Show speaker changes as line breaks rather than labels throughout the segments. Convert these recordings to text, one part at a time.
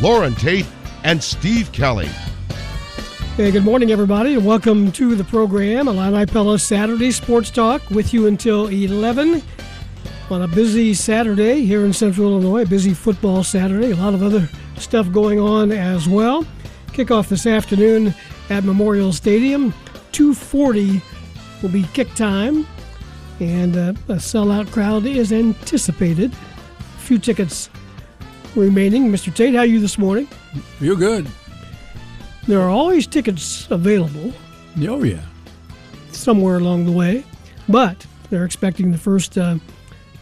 Loren Tate and Steve Kelly.
Hey, good morning, everybody, and welcome to the program, Illini Pella Saturday Sports Talk, with you until 11 on a busy Saturday here in Central Illinois, busy football Saturday, a lot of other stuff going on as well. Kickoff this afternoon at Memorial Stadium. 240 will be kick time, and uh, a sellout crowd is anticipated. A few tickets remaining. Mr. Tate, how are you this morning?
Feel good.
There are always tickets available.
Oh, yeah.
Somewhere along the way, but they're expecting the first uh,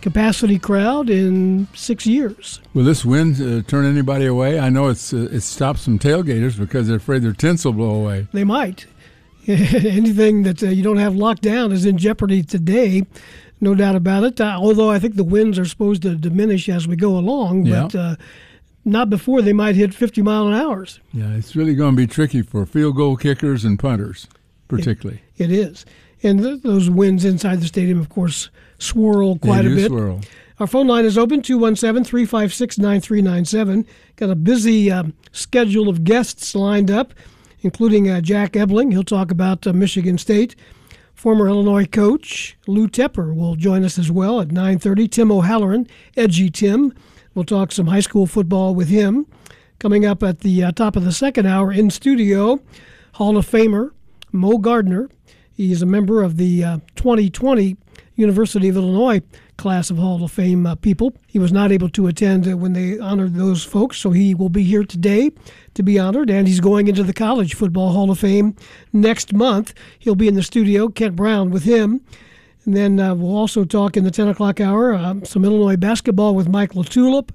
capacity crowd in six years.
Will this wind uh, turn anybody away? I know it's uh, it stops some tailgaters because they're afraid their tents will blow away.
They might. Anything that uh, you don't have locked down is in jeopardy today, no doubt about it. Uh, although I think the winds are supposed to diminish as we go along,
Yeah.
but uh, not before they might hit 50 mile an hour.
Yeah, it's really going to be tricky for field goal kickers and punters, particularly.
It is. And th- those winds inside the stadium, of course, swirl quite a bit.
swirl.
Our phone line is open 217 356 9397. Got a busy um, schedule of guests lined up, including uh, Jack Ebling. He'll talk about uh, Michigan State. Former Illinois coach Lou Tepper will join us as well at 9:30. Tim O'Halloran, Edgy Tim, we'll talk some high school football with him. Coming up at the uh, top of the second hour in studio, Hall of Famer Moe Gardner. He is a member of the uh, 2020 University of Illinois class of Hall of Fame uh, people. He was not able to attend uh, when they honored those folks, so he will be here today to be honored, and he's going into the College Football Hall of Fame next month. He'll be in the studio, Kent Brown with him. And then uh, we'll also talk in the 10 o'clock hour uh, some Illinois basketball with Mike LaTulip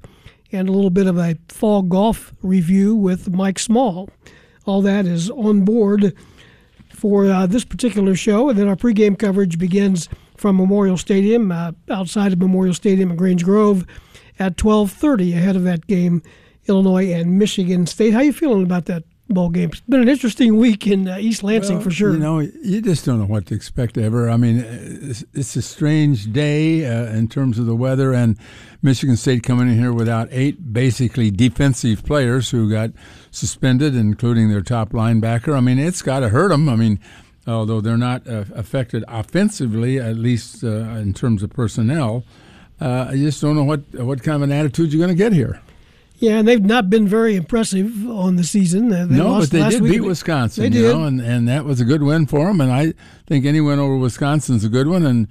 and a little bit of a fall golf review with Mike Small. All that is on board for uh, this particular show, and then our pregame coverage begins from Memorial Stadium, uh, outside of Memorial Stadium in Grange Grove, at 12:30. Ahead of that game, Illinois and Michigan State. How you feeling about that ball game? It's been an interesting week in uh, East Lansing
Well,
for sure.
You know, you just don't know what to expect ever. I mean, it's, it's a strange day uh, in terms of the weather, and Michigan State coming in here without eight basically defensive players who got suspended, including their top linebacker. I mean, it's got to hurt them. I mean, although they're not uh, affected offensively, at least uh, in terms of personnel. Uh, I just don't know what what kind of an attitude you're going to get here.
yeah, and they've not been very impressive on the season. They
no, but they did
week.
beat Wisconsin.
They
you
did.
know, and, and that was a good win for them. And I think any win over Wisconsin's a good one. And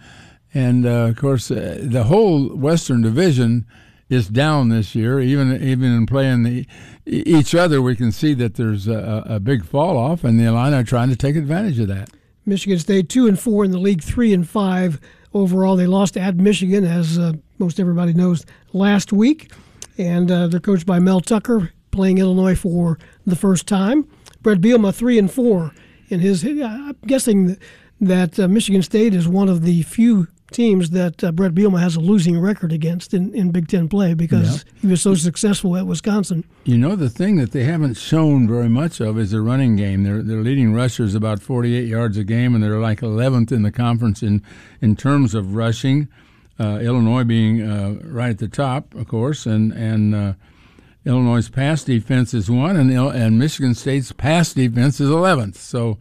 and uh, of course, uh, the whole Western Division is down this year. Even even in playing the, each other, we can see that there's a, a big fall off, and the Illini are trying to take advantage of that.
Michigan State two and four in the league, three and five overall. They lost at Michigan, as uh, most everybody knows, last week, and uh, they're coached by Mel Tucker, playing Illinois for the first time. Brett Bielema three and four in his. I'm guessing that uh, Michigan State is one of the few teams that uh, Brett Bielema has a losing record against in, in Big Ten play because he was so successful at Wisconsin.
You know, the thing that they haven't shown very much of is their running game. Their their leading rusher is about 48 yards a game, and they're like 11th in the conference in in terms of rushing. Uh, Illinois being uh, right at the top, of course, and and uh, Illinois' pass defense is one, and and Michigan State's pass defense is 11th. So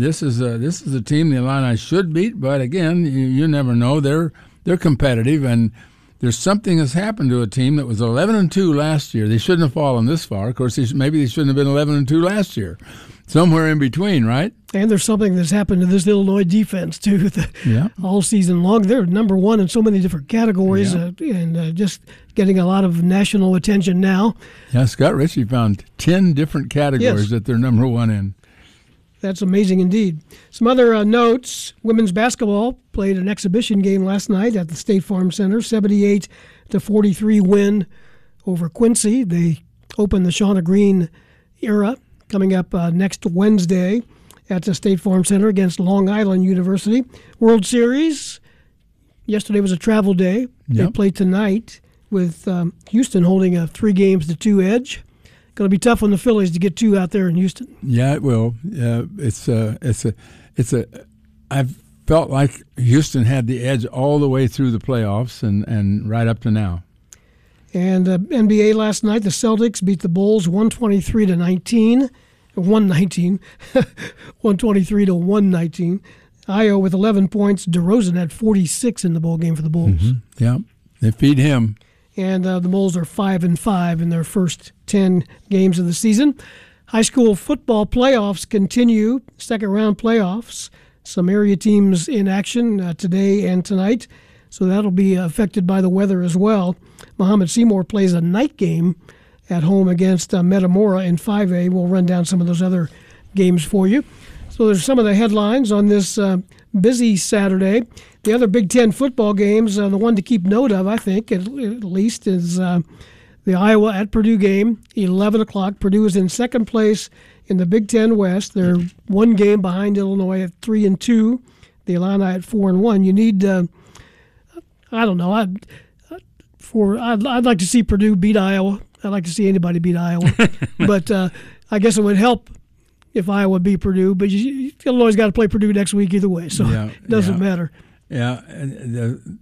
this is a this is a team the Illini should beat, but again, you, you never know. They're they're competitive, and there's something has happened to a team that was 11 and 2 last year. They shouldn't have fallen this far. Of course, they, maybe they shouldn't have been 11 and 2 last year. Somewhere in between, right?
And there's something that's happened to this Illinois defense too. The,
yeah.
All season long, they're number one in so many different categories, yeah. uh, and uh, just getting a lot of national attention now.
Yeah, Scott Richey found ten different categories
yes.
that they're number one in.
That's amazing indeed. Some other uh, notes: women's basketball played an exhibition game last night at the State Farm Center, 78 to 43 win over Quincy. They open the Shauna Green era coming up uh, next Wednesday at the State Farm Center against Long Island University. World Series. Yesterday was a travel day. Yep. They play tonight with um, Houston holding a three games to two edge going to be tough on the Phillies to get two out there in Houston.
Yeah, it will. Uh, it's a, it's a, it's a. I've felt like Houston had the edge all the way through the playoffs and and right up to now.
And uh, NBA last night, the Celtics beat the Bulls 123 to 19, 119, 123 to 119. Io with 11 points. DeRozan had 46 in the ball game for the Bulls.
Mm-hmm. Yeah, they feed him
and uh, the Moles are five and five in their first ten games of the season. High school football playoffs continue. Second round playoffs. Some area teams in action uh, today and tonight, so that'll be affected by the weather as well. Mahomet Seymour plays a night game at home against uh, Metamora in 5A. We'll run down some of those other games for you. So there's some of the headlines on this uh, busy Saturday. The other Big Ten football games, uh, the one to keep note of, I think, at, at least, is uh, the Iowa at Purdue game, 11 o'clock. Purdue is in second place in the Big Ten West. They're one game behind Illinois at three and two. The Illini at four and one. You need, uh, I don't know, I for I'd, I'd like to see Purdue beat Iowa. I'd like to see anybody beat Iowa, but uh, I guess it would help if Iowa beat Purdue. But you, Illinois got to play Purdue next week either way, so yeah, it doesn't
yeah.
matter.
Yeah, the,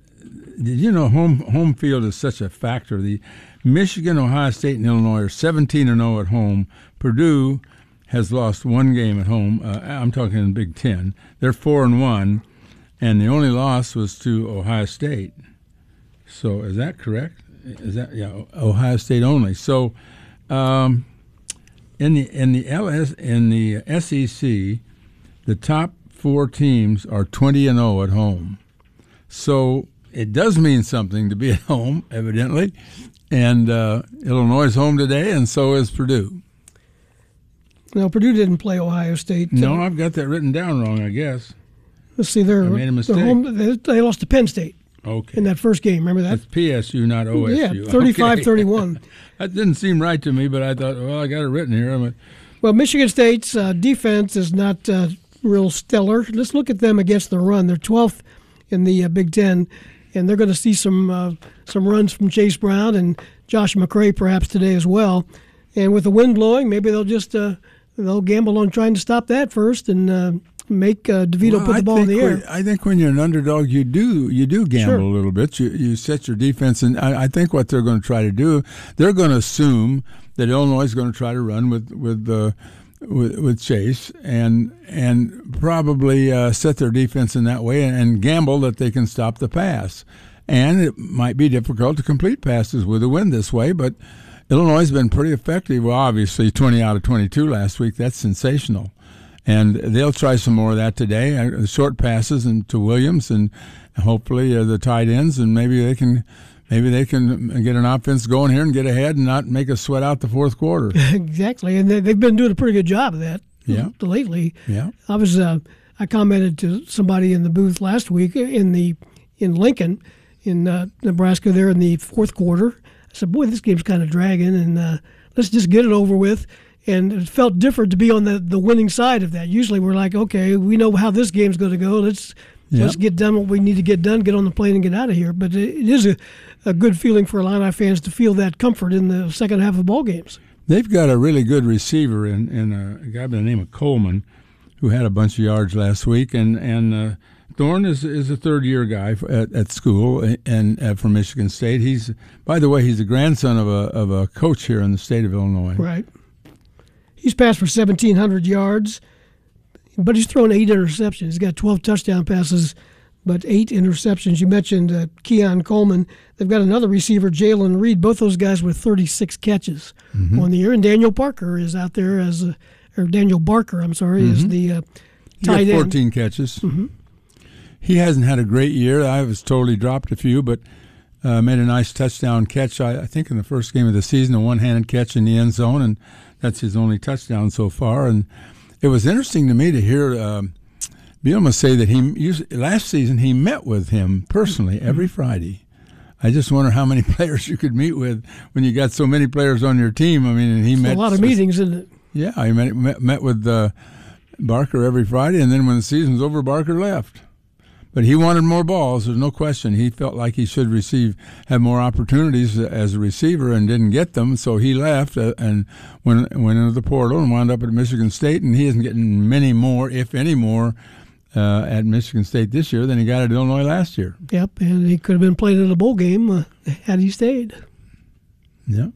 did you know home home field is such a factor? The Michigan, Ohio State, and Illinois are 17 and 0 at home. Purdue has lost one game at home. Uh, I'm talking in Big Ten. They're four and one, and the only loss was to Ohio State. So is that correct? Is that yeah? Ohio State only. So um, in the in the LS in the SEC, the top four teams are 20 and 0 at home. So it does mean something to be at home, evidently. And uh, Illinois is home today, and so is Purdue.
Now Purdue didn't play Ohio State.
No, uh, I've got that written down wrong, I guess.
Let's see, they're,
I made a mistake.
Home, they, they, lost to Penn State.
Okay.
In that first game, remember that?
That's PSU, not OSU.
Yeah, 35 31.
that didn't seem right to me, but I thought, well, I got it written here. Like,
well, Michigan State's uh, defense is not uh, real stellar. Let's look at them against the run. They're 12th in the uh, Big Ten, and they're going to see some uh, some runs from Chase Brown and Josh McCray perhaps today as well. And with the wind blowing, maybe they'll just uh, they'll gamble on trying to stop that first and uh, make uh, DeVito well, put the ball in the air.
I think when you're an underdog, you do you do gamble sure. a little bit. You you set your defense, and I, I think what they're going to try to do, they're going to assume that Illinois is going to try to run with with the. Uh, with, with Chase and and probably uh, set their defense in that way and, and, gamble that they can stop the pass. And it might be difficult to complete passes with a win this way, but Illinois has been pretty effective. Well, obviously, 20 out of 22 last week. That's sensational. And they'll try some more of that today. Uh, short passes and to Williams and hopefully uh, the tight ends, and maybe they can maybe they can get an offense going here and get ahead and not make us sweat out the fourth quarter.
exactly, and they've been doing a pretty good job of that.
Yeah.
lately.
Yeah,
I was uh, I commented to somebody in the booth last week in the in Lincoln, in uh, Nebraska, there in the fourth quarter. I said, "Boy, this game's kind of dragging, and uh, let's just get it over with." And it felt different to be on the, the winning side of that. Usually, we're like, "Okay, we know how this game's going to go. Let's Yep. Let's get done what we need to get done, get on the plane, and get out of here. But it is a, a good feeling for Illini fans to feel that comfort in the second half of ball games.
They've got a really good receiver in, in a guy by the name of Coleman, who had a bunch of yards last week, and and uh, Thorne is is a third year guy at, at school and uh, from Michigan State. He's by the way, he's the grandson of a of a coach here in the state of Illinois.
Right. He's passed for seventeen hundred yards but he's thrown eight interceptions. He's got 12 touchdown passes but eight interceptions. You mentioned uh, Keon Coleman. They've got another receiver, Jalen Reed. Both those guys with 36 catches mm-hmm. on the year. And Daniel Parker is out there as, a, or Daniel Barker, I'm sorry, mm-hmm. is the uh, tight
end. 14 catches.
Mm-hmm.
He hasn't had a great year. I was totally dropped a few, but uh, made a nice touchdown catch, I, I, think, in the first game of the season, a one handed catch in the end zone, and that's his only touchdown so far. And it was interesting to me to hear. Um, Bielema say that he used, last season he met with him personally every Friday. I just wonder how many players you could meet with when you got so many players on your team. I mean, he
it's
met
a lot of meetings, isn't it?
Yeah, he met met, met with uh, Barker every Friday, and then when the season's over, Barker left. But he wanted more balls. There's no question. He felt like he should receive, have more opportunities as a receiver, and didn't get them. So he left uh, and went went into the portal and wound up at Michigan State. And he isn't getting many more, if any more, uh, at Michigan State this year than he got at Illinois last year.
Yep, and he could have been playing in a bowl game uh, had he stayed.
Yeah.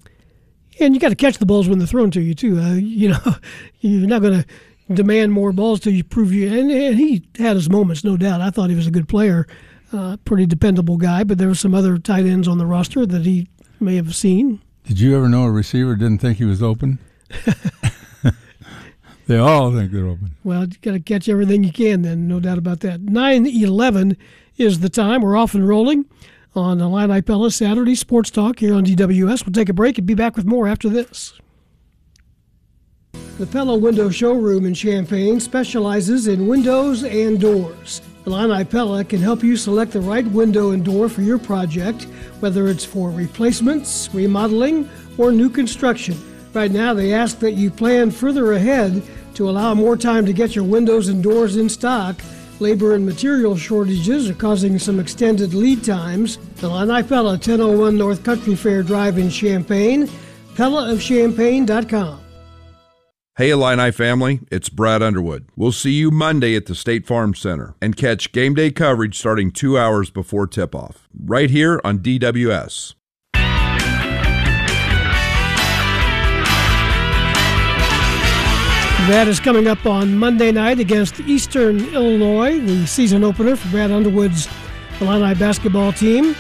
And you got to catch the balls when they're thrown to you too. Uh, you know, you're not going to demand more balls till you prove you. And, and, he had his moments, no doubt. I thought he was a good player, uh, pretty dependable guy. But there were some other tight ends on the roster that he may have seen.
Did you ever know a receiver didn't think he was open? they all think they're open.
Well, you got to catch everything you can. Then, no doubt about that. Nine eleven is the time. We're off and rolling on the Illini Pella Saturday Sports Talk here on DWS. We'll take a break and be back with more after this. The Pella Window Showroom in Champaign specializes in windows and doors. Illini Pella can help you select the right window and door for your project, whether it's for replacements, remodeling, or new construction. Right now, they ask that you plan further ahead to allow more time to get your windows and doors in stock. Labor and material shortages are causing some extended lead times. Illini Pella, 1001 North Country Fair Drive in Champaign, PellaofChampaign.com.
Hey Illini family, it's Brad Underwood. We'll see you Monday at the State Farm Center and catch game day coverage starting two hours before tip off, right here on DWS.
That is coming up on Monday night against Eastern Illinois, the season opener for Brad Underwood's Illini basketball team.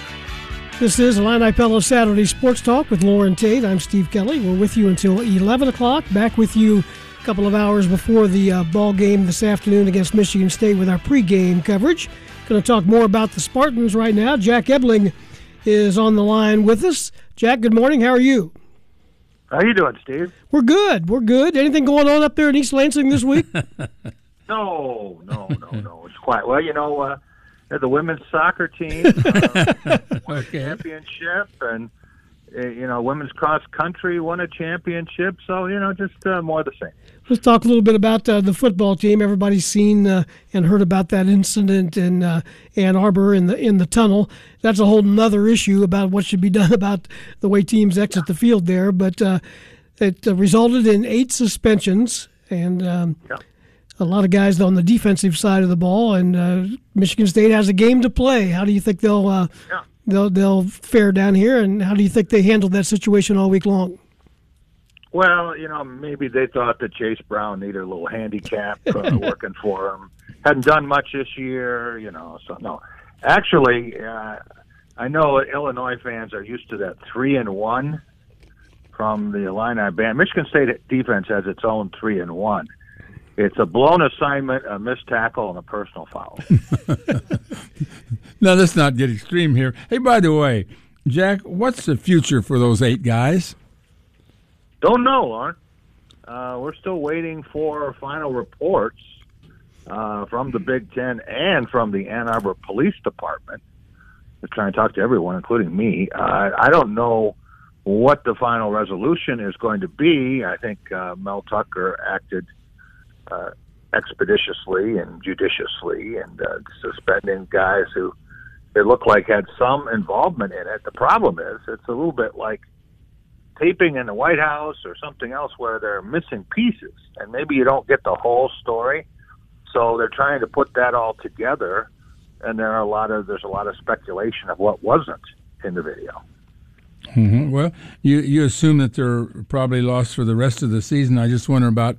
This is Illini Pella Saturday Sports Talk with Loren Tate. I'm Steve Kelly. We're with you until 11 o'clock. Back with you a couple of hours before the uh, ball game this afternoon against Michigan State with our pregame coverage. Going to talk more about the Spartans right now. Jack Ebling is on the line with us. Jack, good morning. How are you?
How are you doing, Steve?
We're good. We're good. Anything going on up there in East Lansing this week?
no, no, no, no. It's quiet. Well, you know, uh, the women's soccer team uh, won okay. a championship, and uh, you know, women's cross country won a championship. So you know, just uh, more of the same.
Let's talk a little bit about uh, the football team. Everybody's seen uh, and heard about that incident in uh, Ann Arbor in the in the tunnel. That's a whole other issue about what should be done about the way teams exit the field there. But uh, it resulted in eight suspensions, and um, yeah a lot of guys on the defensive side of the ball, and uh, Michigan State has a game to play. How do you think they'll uh, yeah. they'll they'll fare down here, and how do you think they handled that situation all week long?
Well, you know, maybe they thought that Chase Brown needed a little handicap uh, working for him. Hadn't done much this year, you know. So no, actually, uh, I know Illinois fans are used to that three and one from the Illini band. Michigan State defense has its own three and one it's a blown assignment, a missed tackle, and a personal foul.
now, let's not get extreme here. Hey, by the way, Jack, what's the future for those eight guys?
Don't know, Loren. Uh, we're still waiting for final reports uh, from the Big Ten and from the Ann Arbor Police Department. They're trying to talk to everyone, including me. Uh, I don't know what the final resolution is going to be. I think uh, Mel Tucker acted – uh, expeditiously and judiciously and uh, suspending guys who it looked like had some involvement in it. The problem is it's a little bit like taping in the White House or something else where they're missing pieces and maybe you don't get the whole story. So they're trying to put that all together and there are a lot of there's a lot of speculation of what wasn't in the video.
Mm-hmm. Well, you you assume that they're probably lost for the rest of the season. I just wonder about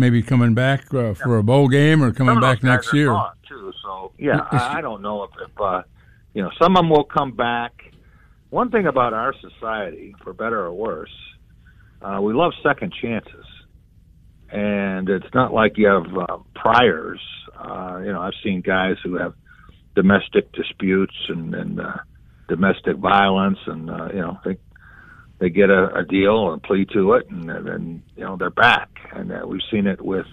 maybe coming back uh, for a bowl game or coming back next year.
Too, so Yeah, I, I don't know if, if uh, you know some of them will come back. One thing about our society, for better or worse, uh, we love second chances, and it's not like you have uh, priors. Uh, you know, I've seen guys who have domestic disputes and, and uh, domestic violence, and uh, you know, they they get a, a deal and plea to it, and then you know they're back. And uh, we've seen it with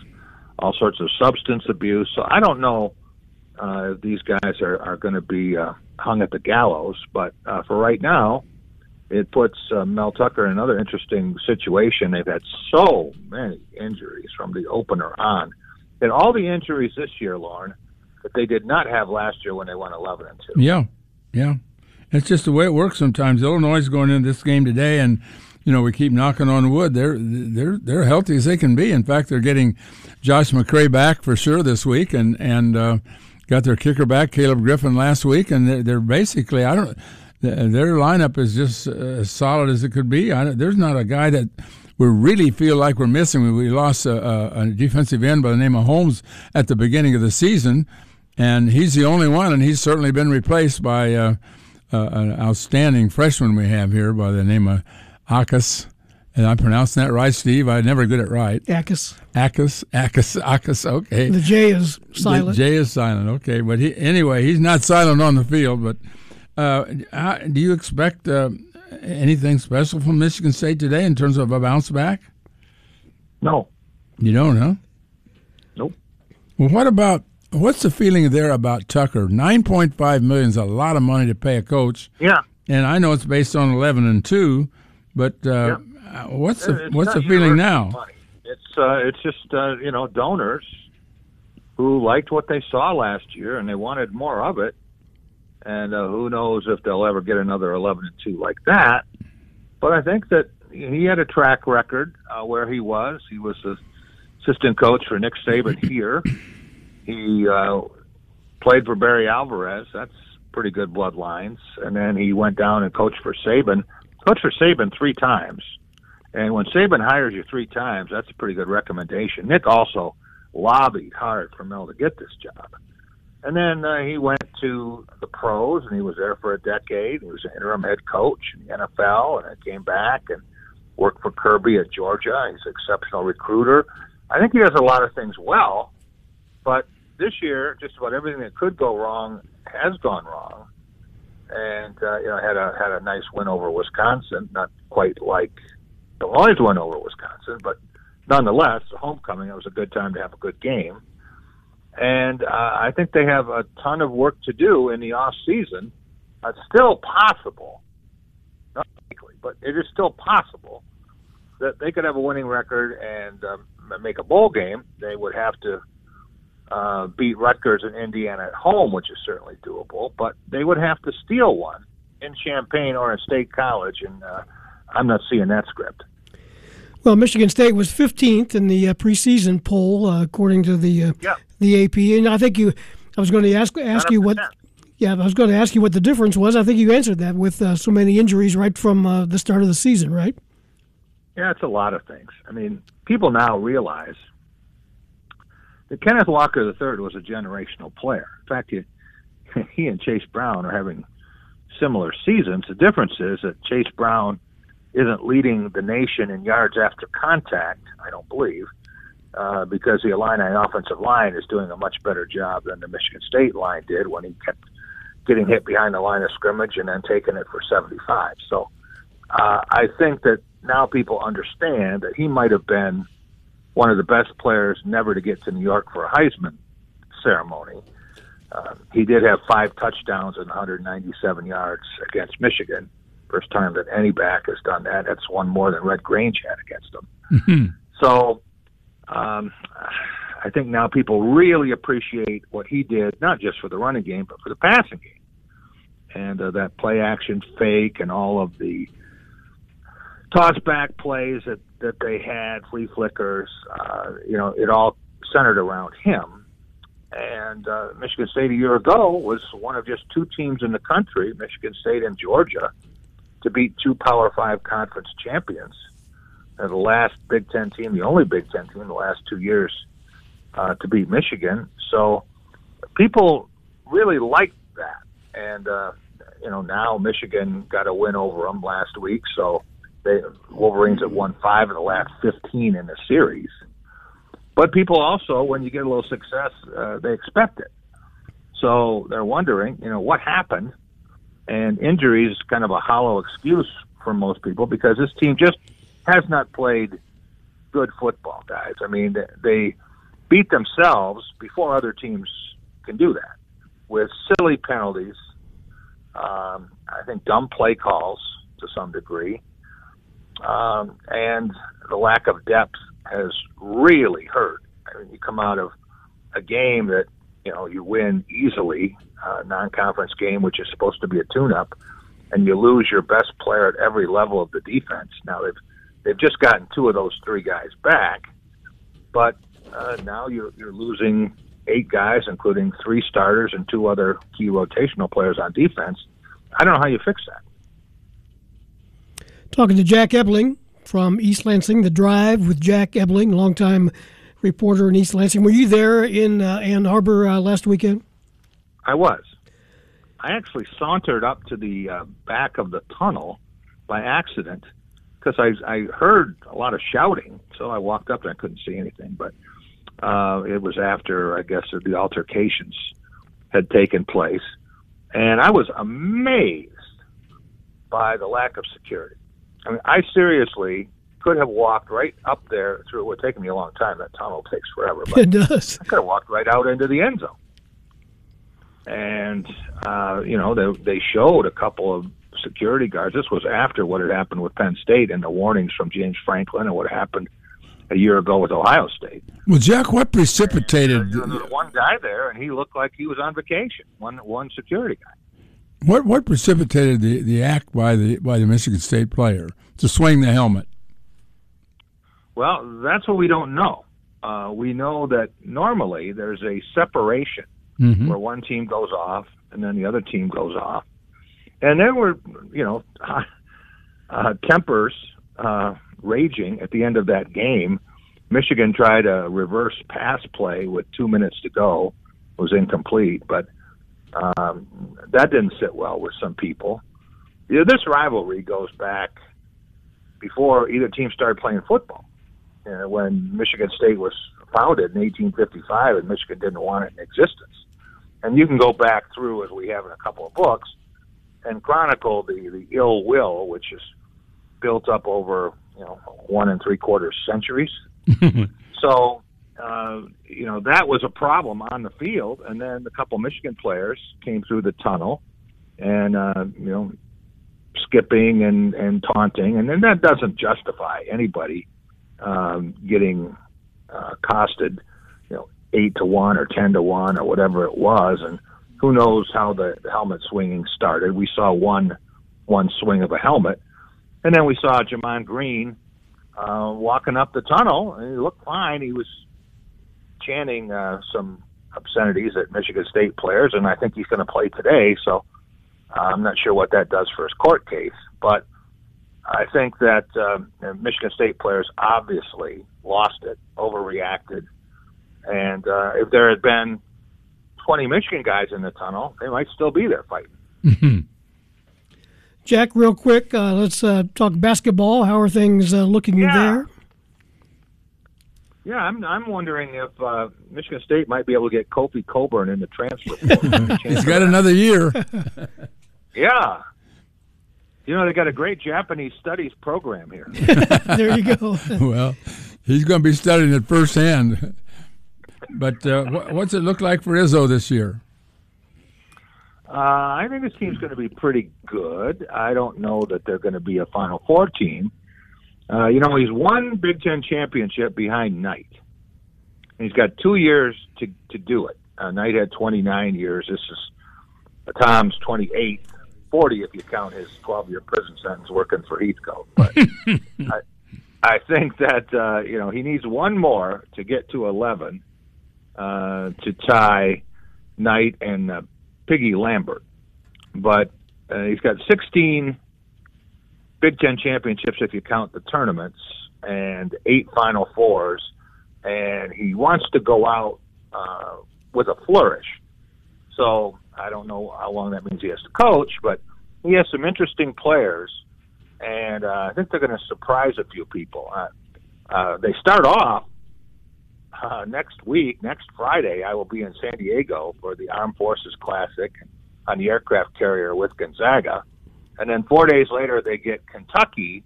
all sorts of substance abuse. So I don't know uh, if these guys are are going to be uh, hung at the gallows, but uh, for right now, it puts uh, Mel Tucker in another interesting situation. They've had so many injuries from the opener on, and all the injuries this year, Loren, that they did not have last year when they won eleven and two.
Yeah, yeah. It's just the way it works sometimes. Illinois is going into this game today, and you know we keep knocking on wood. They're they're they're healthy as they can be. In fact, they're getting Josh McCray back for sure this week, and and uh, got their kicker back, Caleb Griffin, last week, and they're, they're basically I don't. Their lineup is just as solid as it could be. There's not a guy that we really feel like we're missing. We lost a, a, defensive end by the name of Holmes at the beginning of the season, and he's the only one, and he's certainly been replaced by. Uh, uh, an outstanding freshman we have here by the name of Akas. And I'm pronouncing that right, Steve. I'm never get it right.
Akas.
Akas. Akas. Akas. Okay.
The J is silent.
The J is silent. Okay, but he, anyway, he's not silent on the field. But uh, how, do you expect uh, anything special from Michigan State today in terms of a bounce back?
No.
You don't, huh?
Nope.
Well, what about What's the feeling there about Tucker? Nine point five million is a lot of money to pay a coach.
Yeah,
and I know it's based on eleven and two, but uh, yeah. what's the
it's
what's the feeling now?
Money. It's uh, it's just uh, you know donors who liked what they saw last year and they wanted more of it, and uh, who knows if they'll ever get another eleven and two like that. But I think that he had a track record uh, where he was. He was the assistant coach for Nick Saban here. He uh, played for Barry Alvarez. That's pretty good bloodlines. And then he went down and coached for Saban. Coached for Saban three times. And when Saban hires you three times, that's a pretty good recommendation. Nick also lobbied hard for Mel to get this job. And then uh, he went to the pros, and he was there for a decade. He was an interim head coach in the NFL, and then came back and worked for Kirby at Georgia. He's an exceptional recruiter. I think he does a lot of things well, but this year, just about everything that could go wrong has gone wrong. And uh, you know, had a had a nice win over Wisconsin, not quite like Illinois' win over Wisconsin, but nonetheless, homecoming. It was a good time to have a good game. And uh, I think they have a ton of work to do in the off season. It's still possible, not likely, but it is still possible that they could have a winning record and um, make a bowl game. They would have to uh, beat Rutgers and Indiana at home, which is certainly doable, but they would have to steal one in Champaign or in State College, and uh, I'm not seeing that script.
Well, Michigan State was 15th in the uh, preseason poll, uh, according to the uh,
yeah.
the AP. And I think you, I was going to ask ask you what, yeah, I was going to ask you what the difference was. I think you answered that with uh, so many injuries right from uh, the start of the season, right?
Yeah, it's a lot of things. I mean, people now realize Kenneth Walker III was a generational player. In fact, he, he and Chase Brown are having similar seasons. The difference is that Chase Brown isn't leading the nation in yards after contact, I don't believe, uh, because the Illini offensive line is doing a much better job than the Michigan State line did when he kept getting hit behind the line of scrimmage and then taking it for 75. So uh, I think that now people understand that he might have been – one of the best players never to get to New York for a Heisman ceremony. Um, he did have five touchdowns and 197 yards against Michigan. First time that any back has done that. That's one more than Red Grange had against him. Mm-hmm. So um, I think now people really appreciate what he did, not just for the running game, but for the passing game. And uh, that play action fake and all of the toss back plays that that they had, flea flickers, uh, you know, it all centered around him. And uh, Michigan State a year ago was one of just two teams in the country, Michigan State and Georgia, to beat two Power Five conference champions. And the last Big Ten team, the only Big Ten team in the last two years uh, to beat Michigan. So people really liked that. And uh, you know, now Michigan got a win over them last week, so they Wolverines have won five of the last fifteen in the series. But people also, when you get a little success, uh, they expect it. So they're wondering, you know, what happened. And injury is kind of a hollow excuse for most people because this team just has not played good football, guys. I mean, they beat themselves before other teams can do that with silly penalties. Um, I think dumb play calls to some degree, um, and the lack of depth has really hurt. I mean, you come out of a game that you know you win easily, a non-conference game, which is supposed to be a tune-up, and you lose your best player at every level of the defense. Now they've they've just gotten two of those three guys back, but uh, now you're you're losing eight guys, including three starters and two other key rotational players on defense. I don't know how you fix that.
Talking to Jack Ebling from East Lansing, The Drive with Jack Ebling, longtime reporter in East Lansing. Were you there in uh, Ann Arbor uh, last weekend?
I was. I actually sauntered up to the uh, back of the tunnel by accident because I, I heard a lot of shouting. So I walked up and I couldn't see anything. But uh, it was after, I guess, the altercations had taken place. And I was amazed by the lack of security. I mean, I seriously could have walked right up there through. It would take me a long time. That tunnel takes forever. But
it does.
I could have walked right out into the end zone. And uh, you know, they they showed a couple of security guards. This was after what had happened with Penn State and the warnings from James Franklin and what happened a year ago with Ohio State.
Well, Jack, what precipitated?
And, uh, there was one guy there, and he looked like he was on vacation. One one security guy.
What what precipitated the, the act by the by the Michigan State player to swing the helmet?
Well, that's what we don't know. Uh, we know that normally there's a separation
mm-hmm.
where one team goes off and then the other team goes off, and there we're you know uh, tempers uh, raging at the end of that game. Michigan tried a reverse pass play with two minutes to go. It was incomplete, but um, that didn't sit well with some people. You know, this rivalry goes back before either team started playing football. Uh, when Michigan State was founded in 1855, and Michigan didn't want it in existence. And you can go back through, as we have in a couple of books, and chronicle the the ill will, which is built up over you know one and three quarters centuries. so uh, you know that was a problem on the field, and then a couple Michigan players came through the tunnel, and uh, you know skipping and and taunting, and then that doesn't justify anybody um, getting uh, costed, you know, eight to one or ten to one or whatever it was, and who knows how the helmet swinging started. We saw one one swing of a helmet, and then we saw Gemon Green uh, walking up the tunnel, and he looked fine. He was chanting uh, some obscenities at Michigan State players, and I think he's going to play today. So uh, I'm not sure what that does for his court case, but I think that uh, Michigan State players obviously lost it, overreacted, and uh, if there had been 20 Michigan guys in the tunnel, they might still be there fighting.
Jack, real quick, uh, let's uh, talk basketball. How are things uh, looking
yeah.
there?
Yeah, I'm I'm wondering if uh, Michigan State might be able to get Kofi Cockburn in the transfer. portal.
He's got another year.
yeah. You know, they got a great Japanese studies program here.
there you go.
well, he's going to be studying it firsthand. But uh, wh- what's it look like for Izzo this year?
Uh, I think this team's going to be pretty good. I don't know that they're going to be a Final Four team. Uh, you know, he's one Big Ten championship behind Knight. And he's got two years to to do it. Uh, Knight had 29 years. This is Tom's 28, 40 if you count his 12 year prison sentence working for Heathcote. But I, I think that uh, you know he needs one more to get to 11 uh, to tie Knight and uh, Piggy Lambert. But uh, he's got 16 Big Ten championships if you count the tournaments, and eight Final Fours, and he wants to go out uh, with a flourish. So I don't know how long that means he has to coach, but he has some interesting players, and uh, I think they're going to surprise a few people. Uh, uh, they start off uh, next week, next Friday. I will be in San Diego for the Armed Forces Classic on the aircraft carrier with Gonzaga, and then four days later they get Kentucky.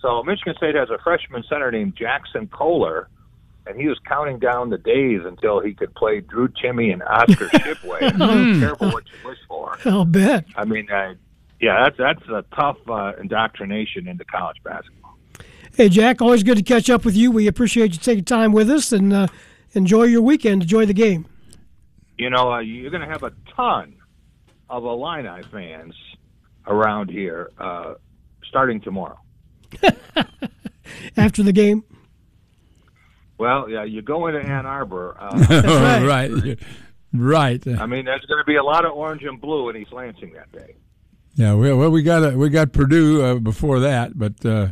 So Michigan State has a freshman center named Jaxon Kohler, and he was counting down the days until he could play Drew Timme and Oscar Tshiebwe. And careful what you wish for.
I'll bet.
I mean, uh, yeah, that's that's a tough uh, indoctrination into college basketball.
Hey, Jack, always good to catch up with you. We appreciate you taking time with us and uh, enjoy your weekend. Enjoy the game.
You know, uh, you're going to have a ton of Illini fans around here uh, starting tomorrow.
After the game?
Well, yeah, you go into Ann Arbor. Uh,
right.
right. Right.
I mean, there's going to be a lot of orange and blue in East Lansing that day.
Yeah, well, well we got a, we got Purdue uh, before that, but uh,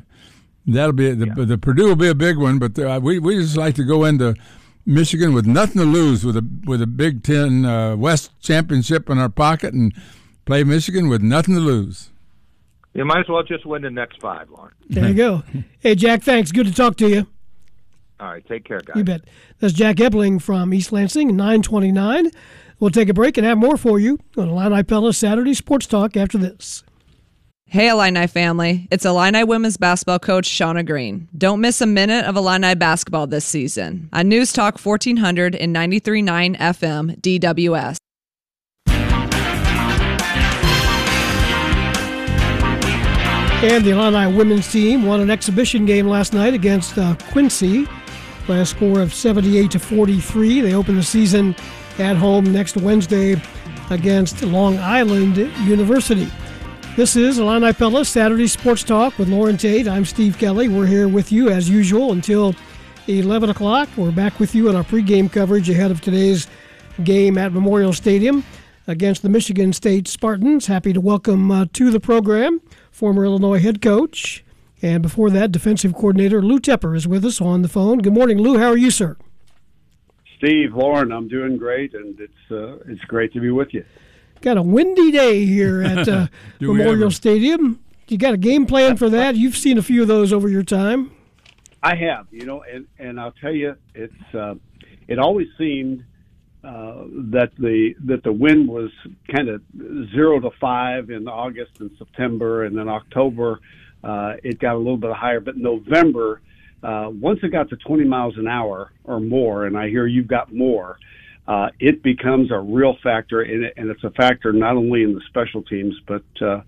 that'll be the,
Yeah.
the Purdue will be a big one. But uh, we we just like to go into Michigan with nothing to lose with a with a Big Ten uh, West championship in our pocket and play Michigan with nothing to lose.
You might as well just win the next five, Loren.
There you go. Hey, Jack, thanks. Good to talk to you.
All right, take care, guys.
You bet. That's Jack Ebling from East Lansing, 929. We'll take a break and have more for you on Illini Pella Saturday Sports Talk after this.
Hey, Illini family. It's Illini women's basketball coach Shauna Green. Don't miss a minute of Illini basketball this season on News Talk 1400 and 93.9 FM DWS.
And the Illini women's team won an exhibition game last night against uh, Quincy by a score of 78 to 43. They open the season at home next Wednesday against Long Island University. This is Illini Pella Saturday Sports Talk with Loren Tate. I'm Steve Kelly. We're here with you as usual until 11 o'clock. We're back with you on our pregame coverage ahead of today's game at Memorial Stadium against the Michigan State Spartans. Happy to welcome uh, to the program former Illinois head coach, and before that, defensive coordinator Lou Tepper is with us on the phone. Good morning, Lou. How are you, sir?
Steve, Loren, I'm doing great, and it's uh, it's great to be with you.
Got a windy day here at uh, Memorial. Stadium. You got a game plan for that? You've seen a few of those over your time.
I have, you know, and and I'll tell you, it's uh, it always seemed uh, that the that the wind was kind of zero to five in August and September, and then October uh, it got a little bit higher, but November. Uh, once it got to 20 miles an hour or more, and I hear you've got more, uh, it becomes a real factor, and, it, and it's a factor not only in the special teams, but uh,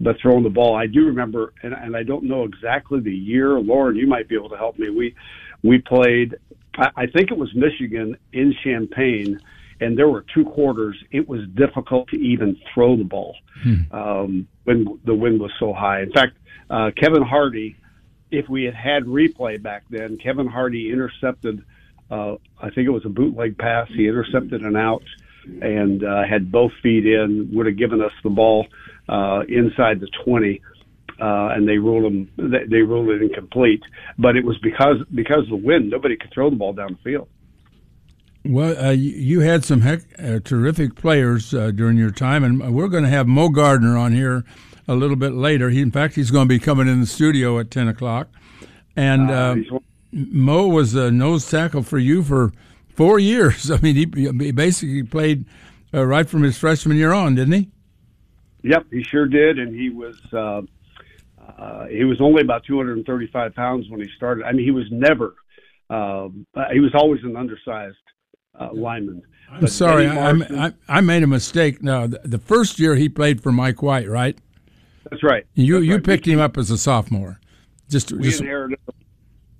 but throwing the ball. I do remember, and, and I don't know exactly the year. Loren, you might be able to help me. We we played, I, I think it was Michigan in Champaign, and there were two quarters. It was difficult to even throw the ball um, when the wind was so high. In fact, uh, Kevin Hardy, if we had had replay back then, Kevin Hardy intercepted. Uh, I think it was a bootleg pass. He intercepted an out and uh, had both feet in. Would have given us the ball uh, inside the twenty, uh, and they ruled him. They, they ruled it incomplete. But it was because because of the wind. Nobody could throw the ball down the field.
Well, uh, you, had some heck, uh, terrific players uh, during your time, and we're going to have Moe Gardner on here a little bit later. He, in fact, he's going to be coming in the studio at ten o'clock. And
Uh,
uh, Moe was a nose tackle for you for four years. I mean, he, he basically played uh, right from his freshman year on, didn't he?
Yep, he sure did, and he was uh, he was only about 235 pounds when he started. I mean, he was never um, uh, he was always an undersized uh, lineman.
I'm
But
sorry, I, I, I made a mistake. Now, the, the first year he played for Mike White, right?
that's right.
You
That's
you
right.
picked him up as a sophomore. Just,
we
just
inherited.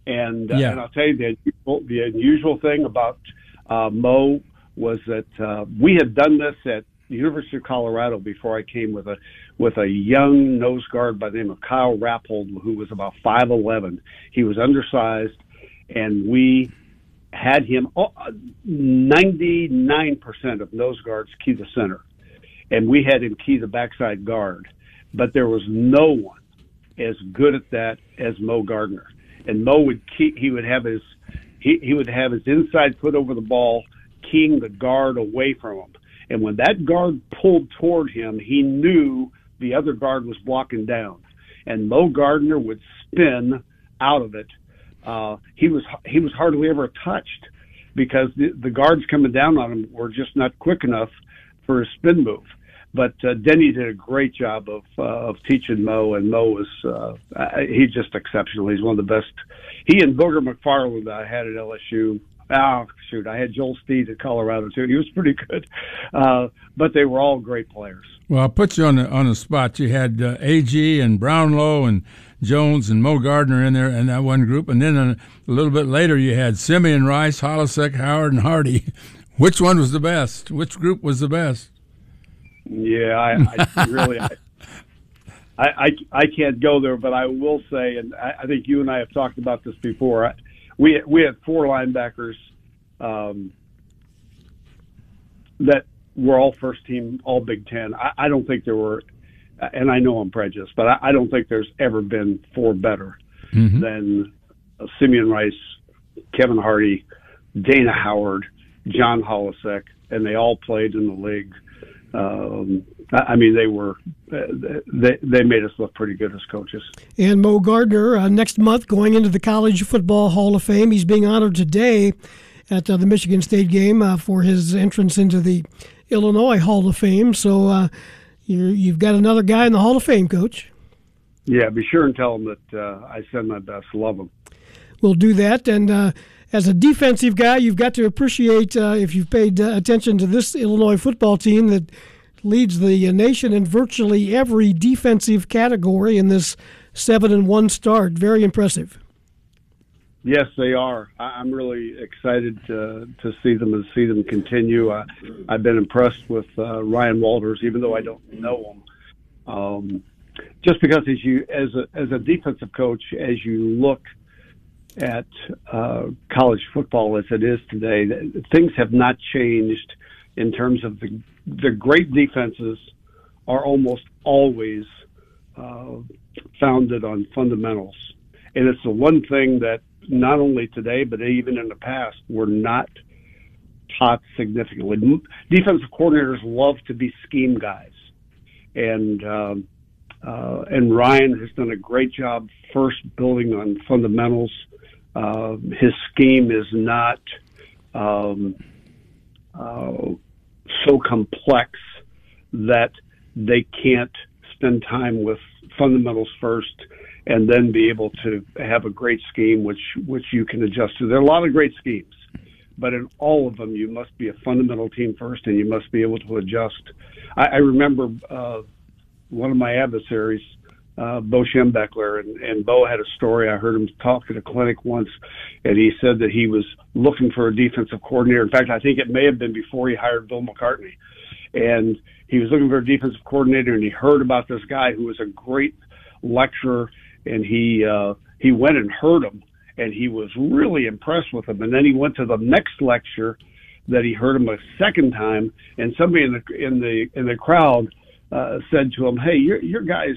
And uh,
Yeah.
and I'll tell you the unusual, the unusual thing about uh, Moe was that uh, we had done this at University of Colorado before I came with a with a young nose guard by the name of Kyle Rappold who was about five eleven. He was undersized, and we had him oh, ninety nine percent of nose guards key the center, and we had him key the backside guard, but there was no one as good at that as Moe Gardner. And Moe would keep, he would have his he, he would have his inside foot over the ball, keying the guard away from him. And when that guard pulled toward him, he knew the other guard was blocking down. And Moe Gardner would spin out of it. Uh, he was he was hardly ever touched because the, the guards coming down on him were just not quick enough for a spin move. But uh, Denny did a great job of uh, of teaching Moe, and Moe was uh, he's just exceptional. He's one of the best. He and Booger McFarland I had at LSU. Oh shoot, I had Joel Steed at Colorado too. He was pretty good, uh, but they were all great players.
Well, I'll put you on the on the spot. You had uh, Ag and Brownlow and Jones and Moe Gardner in there in that one group, and then a, a little bit later you had Simeon Rice, Holecek, Howard, and Hardy. Which one was the best? Which group was the best?
Yeah, I, I really, I, I, I can't go there, but I will say, and I, I think you and I have talked about this before. I, we we had four linebackers um, that were all first team, all Big Ten. I, I don't think there were, and I know I'm prejudiced, but I, I don't think there's ever been four better mm-hmm. than uh, Simeon Rice, Kevin Hardy, Dana Howard, John Holecek, and they all played in the league um, I mean, they were they they made us look pretty good as coaches.
And Moe Gardner uh, next month going into the College Football Hall of Fame. He's being honored today at uh, the Michigan State game uh, for his entrance into the Illinois Hall of Fame. So uh, you have got another guy in the Hall of Fame, Coach.
Yeah, be sure and tell him that uh, I send my best. Love him.
We'll do that and uh, as a defensive guy, you've got to appreciate uh, if you've paid uh, attention to this Illinois football team that leads the nation in virtually every defensive category in this seven and one start. Very impressive.
Yes, they are. I'm really excited to to see them and see them continue. Uh, I've been impressed with uh, Ryan Walters, even though I don't know him. Um, just because as you as a as a defensive coach, as you look at uh, college football as it is today. Things have not changed in terms of the the great defenses are almost always uh, founded on fundamentals, and it's the one thing that not only today but even in the past we're not taught significantly. Defensive coordinators love to be scheme guys, and um, uh, and Ryan has done a great job first building on fundamentals. Uh, his scheme is not um, uh, so complex that they can't spend time with fundamentals first and then be able to have a great scheme which which you can adjust to. There are a lot of great schemes, but in all of them you must be a fundamental team first and you must be able to adjust. I, I remember uh, one of my adversaries uh, Bo Schembechler, and, and Bo had a story. I heard him talk at a clinic once, and he said that he was looking for a defensive coordinator. In fact, I think it may have been before he hired Bill McCartney, and he was looking for a defensive coordinator, and he heard about this guy who was a great lecturer, and he uh, he went and heard him, and he was really impressed with him. And then he went to the next lecture that he heard him a second time, and somebody in the in the in the crowd uh, said to him, "Hey, your your guys."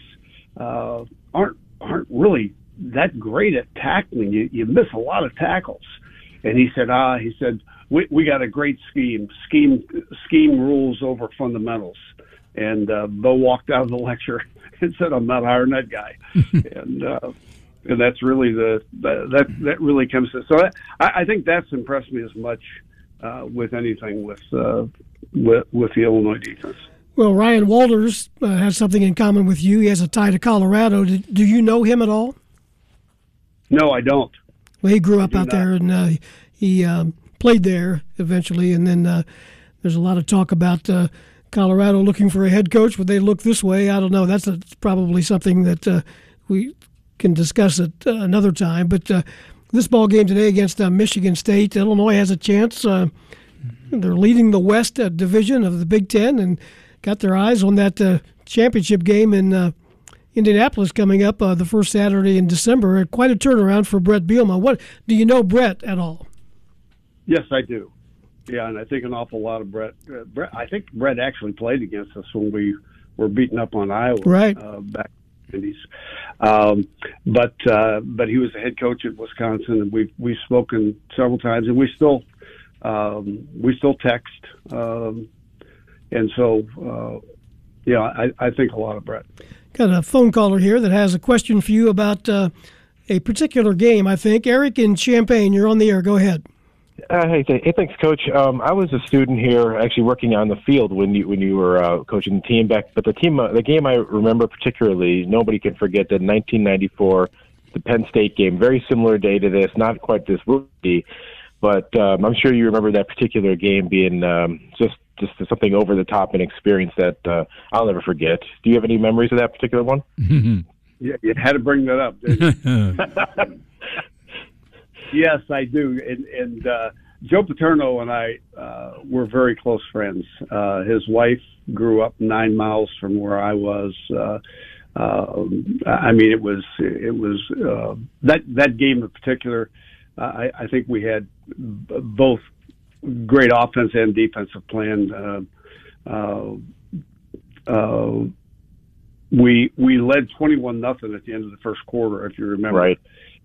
Uh, aren't aren't really that great at tackling. You you miss a lot of tackles. And he said, ah, he said, we we got a great scheme, scheme scheme rules over fundamentals. And uh, Bo walked out of the lecture and said, I'm not hiring that guy. and uh, and that's really the that that really comes to. So I, I think that's impressed me as much uh, with anything with uh, with with the Illinois defense.
Well, Ryan Walters uh, has something in common with you. He has a tie to Colorado. Do, do you know him at all?
No, I don't.
Well, he grew up out not. there and uh, he um, played there eventually. And then uh, there's a lot of talk about uh, Colorado looking for a head coach. Would they look this way? I don't know. That's a, probably something that uh, we can discuss at uh, another time. But this ball game today against Michigan State, Illinois has a chance. they're leading the West Division of the Big Ten and got their eyes on that uh, championship game in uh, Indianapolis coming up uh, the first Saturday in December. Quite a turnaround for Brett Bielema. What do you know Brett at all?
Yes, I do. Yeah, and I think an awful lot of Brett. Uh, Bret I think Brett actually played against us when we were beaten up on Iowa
right.
uh, back in the 90s. Um, but uh, but he was the head coach at Wisconsin, and we've we've spoken several times, and we still um, we still text. Um, and so uh, yeah, I, I think a lot of Brett.
Got a phone caller here that has a question for you about uh, a particular game. I think Eric in Champaign, you're on the air. Go ahead.
Uh, hey, th- hey, thanks, Coach. Um, I was a student here, actually working on the field when you when you were uh, coaching the team back. But the team, uh, the game I remember particularly, nobody can forget the 1994, the Penn State game. Very similar day to this, not quite this rookie, but um, I'm sure you remember that particular game being um, just just something over the top and experience that uh, I'll never forget. Do you have any memories of that particular one?
yeah, you had to bring that up. yes, I do, and, and uh, Joe Paterno and I uh, were very close friends. Uh, his wife grew up nine miles from where I was. Uh, uh, I mean, it was it was uh, that that game in particular. Uh, I, I think we had b- both great offense and defensive plan. Uh, uh, uh, we we led twenty one nothing at the end of the first quarter, if you remember.
Right.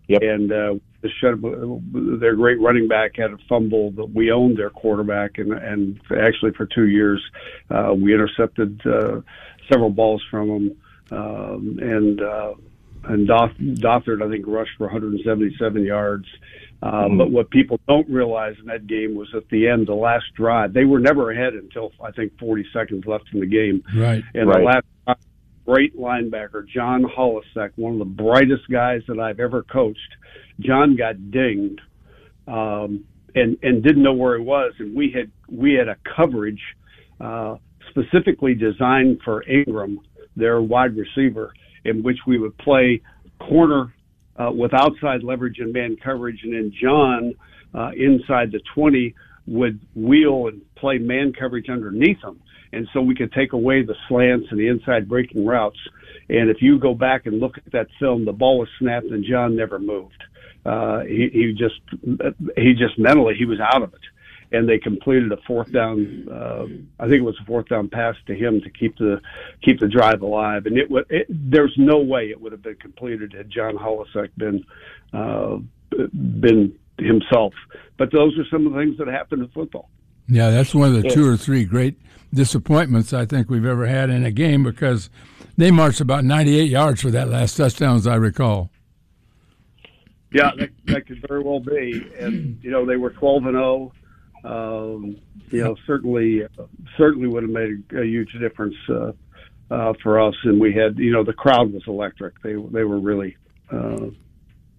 Yep.
And uh, the shut, their great running back had a fumble that we owned their quarterback, and and actually for two years uh, we intercepted uh, several balls from them, um, and uh, and Doth, Douthard I think rushed for 177 yards. Uh, mm-hmm. But what people don't realize in that game was at the end, the last drive, they were never ahead until I think 40 seconds left in the game.
Right.
And
right.
the last drive, great linebacker, John Holecek, one of the brightest guys that I've ever coached. John got dinged um, and and didn't know where he was, and we had we had a coverage uh, specifically designed for Engram, their wide receiver, in which we would play corner uh, with outside leverage and man coverage, and then John uh, inside the 20 would wheel and play man coverage underneath him. And so we could take away the slants and the inside breaking routes. And if you go back and look at that film, the ball was snapped and John never moved. Uh, he, he just, he just mentally, he was out of it and they completed a fourth down. Uh, I think it was a fourth down pass to him to keep the keep the drive alive. And it would. It, there's no way it would have been completed had John Holecek been uh, been himself. But those are some of the things that happen in football.
Yeah, that's one of the two or three great disappointments I think we've ever had in a game because they marched about 98 yards for that last touchdown, as I recall.
Yeah, that, that could very well be. And you know, they were 12 and 0 um, you know, certainly, certainly would have made a, a huge difference uh, uh, for us. And we had, you know, the crowd was electric. They they were really uh,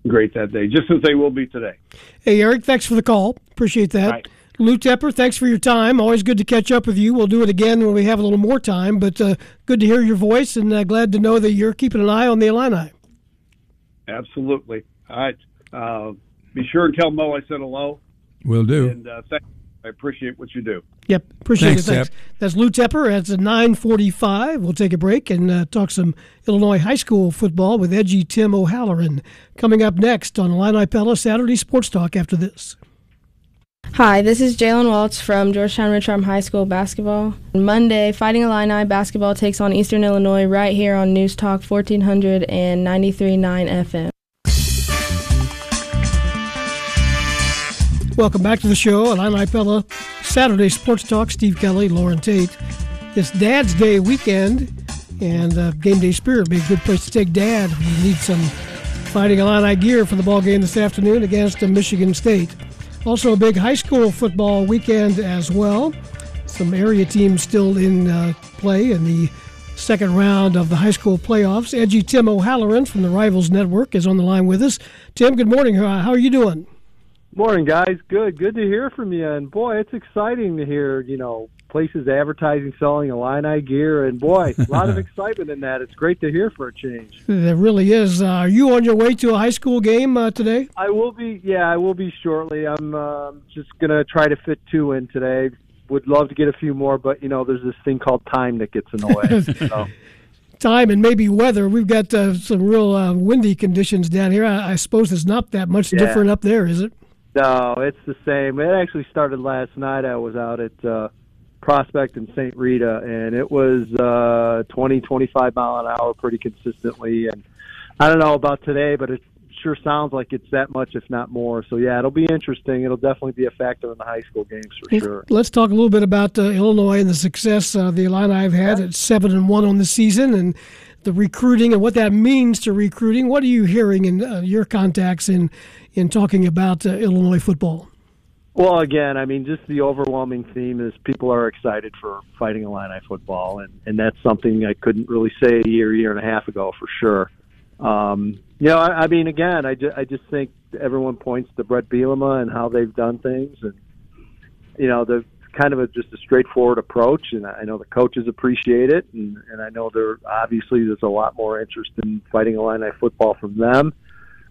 great that day, just as they will be today.
Hey, Eric, thanks for the call. Appreciate that.
Right.
Lou Tepper, thanks for your time. Always good to catch up with you. We'll do it again when we have a little more time, but uh, good to hear your voice and uh, glad to know that you're keeping an eye on the Illini.
Absolutely. All right. Uh, be sure and tell Moe I said hello.
Will do.
And uh, thank I appreciate what you do.
Yep, appreciate
Thanks,
it. Thanks.
Tep.
That's Lou Tepper. It's a 9:45. We'll take a break and uh, talk some Illinois high school football with edgy Tim O'Halloran. Coming up next on Illini Pella Saturday Sports Talk. After this.
Hi, this is Jalen Waltz from Georgetown Ridge Farm High School basketball. Monday, Fighting Illini basketball takes on Eastern Illinois right here on News Talk 1400 and 93.9 FM.
Welcome back to the show, Illini Pella Saturday Sports Talk. Steve Kelly, Loren Tate. It's Dad's Day weekend, and uh, Game Day Spirit would be a good place to take Dad. We need some Fighting Illini gear for the ball game this afternoon against uh, Michigan State. Also, a big high school football weekend as well. Some area teams still in uh, play in the second round of the high school playoffs. Edgy Tim O'Halloran from the Rivals Network is on the line with us. Tim, good morning. How are you doing?
Morning, guys. Good. Good to hear from you. And boy, it's exciting to hear, you know, places advertising, selling Illini gear. And boy, a lot of excitement in that. It's great to hear for a change.
There really is. Uh, are you on your way to a high school game uh, today?
I will be, yeah, I will be shortly. I'm uh, just going to try to fit two in today. Would love to get a few more, but, you know, there's this thing called time that gets in the way. so.
Time and maybe weather. We've got uh, some real uh, windy conditions down here. I, I suppose it's not that much
Yeah.
different up there, is it?
No, it's the same. It actually started last night. I was out at uh, Prospect and St. Rita, and it was uh, 20, 25 mile an hour pretty consistently. And I don't know about today, but it sure sounds like it's that much, if not more. So yeah, it'll be interesting. It'll definitely be a factor in the high school games for sure.
Let's talk a little bit about uh, Illinois and the success uh, the Illini have had at seven and one on the season, and the recruiting and what that means to recruiting. What are you hearing in uh, your contacts in in talking about uh, Illinois football?
Well, again, I mean, just the overwhelming theme is people are excited for Fighting Illini football, and and that's something I couldn't really say a year, year and a half ago for sure. Um, you know, I, I mean, again, I, ju- I just think everyone points to Brett Bielema and how they've done things, and you know, the kind of a, just a straightforward approach, and I know the coaches appreciate it, and, and I know there obviously there's a lot more interest in Fighting Illini football from them.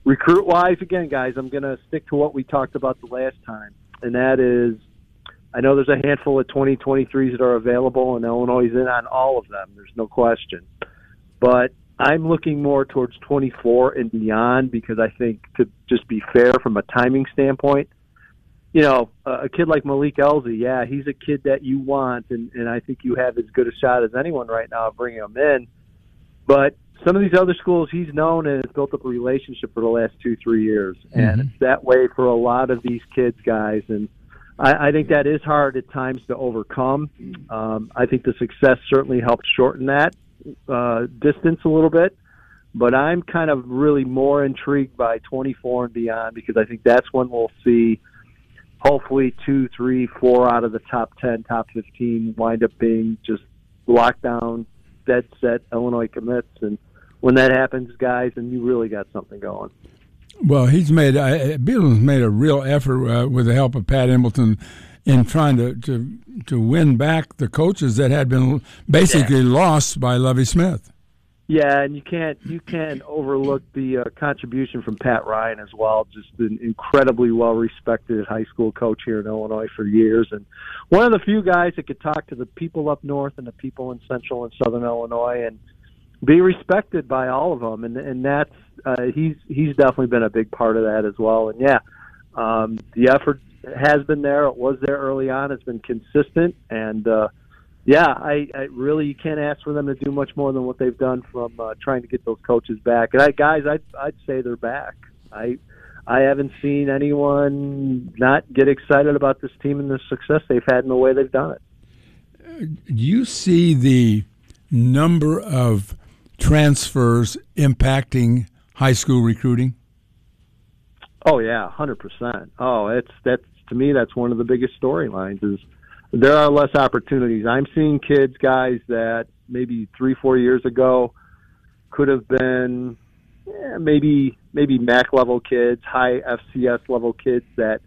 Recruit wise, again, guys, I'm going to stick to what we talked about the last time, and that is I know there's a handful of 2023s that are available, and Illinois is in on all of them. There's no question. But I'm looking more towards 24 and beyond because I think to just be fair from a timing standpoint, you know, a kid like Malik Elzy, yeah, he's a kid that you want, and, and I think you have as good a shot as anyone right now of bringing him in. But some of these other schools, he's known and has built up a relationship for the last two, three years, and
Mm-hmm.
it's that way for a lot of these kids, guys, and. I, I think that is hard at times to overcome. Um, I think the success certainly helped shorten that uh, distance a little bit, but I'm kind of really more intrigued by 24 and beyond because I think that's when we'll see hopefully two, three, four out of the top 10, top 15 wind up being just lockdown, dead set Illinois commits. And when that happens, guys, and you really got something going.
Well, he's made uh, Bielema's made a real effort uh, with the help of Pat Embleton in trying to, to to win back the coaches that had been basically lost by Lovie Smith.
Yeah, and you can't you can't overlook the uh, contribution from Pat Ryan as well. Just an incredibly well respected high school coach here in Illinois for years, and one of the few guys that could talk to the people up north and the people in central and southern Illinois, and be respected by all of them. And and that's uh, he's he's definitely been a big part of that as well. And yeah, um, the effort has been there. It was there early on. It's been consistent and. uh yeah, I, I really you can't ask for them to do much more than what they've done from uh, trying to get those coaches back. And I, guys, I'd I'd say they're back. I I haven't seen anyone not get excited about this team and the success they've had in the way they've done it.
Do you see the number of transfers impacting high school recruiting?
Oh yeah, hundred percent. Oh, it's that's to me that's one of the biggest storylines is there are less opportunities. I'm seeing kids, guys that maybe three, four years ago could have been yeah, maybe maybe MAC level kids, high FCS level kids that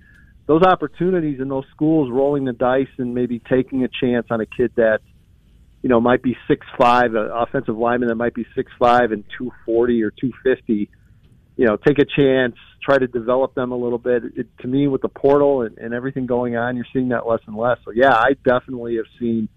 those opportunities in those schools rolling the dice and maybe taking a chance on a kid that you know might be six five, an offensive lineman that might be six five and two forty or two fifty. You know, take a chance, try to develop them a little bit. It, to me, with the portal and, and everything going on, you're seeing that less and less. So yeah, I definitely have seen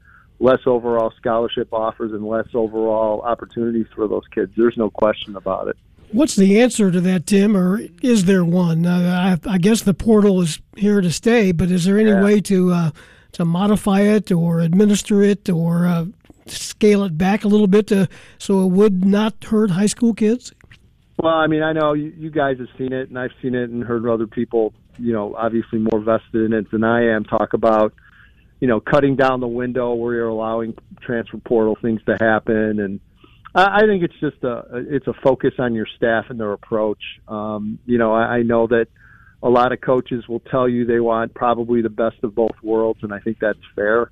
less overall scholarship offers and less overall opportunities for those kids. There's no question about it.
What's the answer to that, Tim, or is there one? Uh, I, I guess the portal is here to stay, but is there any
Yeah.
way to uh, to modify it or administer it or uh, scale it back a little bit to so it would not hurt high school kids?
Well, I mean, I know you, you guys have seen it, and I've seen it and heard other people, you know, obviously more vested in it than I am, talk about, you know, cutting down the window where you're allowing transfer portal things to happen, and I, I think it's just a it's a focus on your staff and their approach. Um, you know, I, I know that a lot of coaches will tell you they want probably the best of both worlds, and I think that's fair.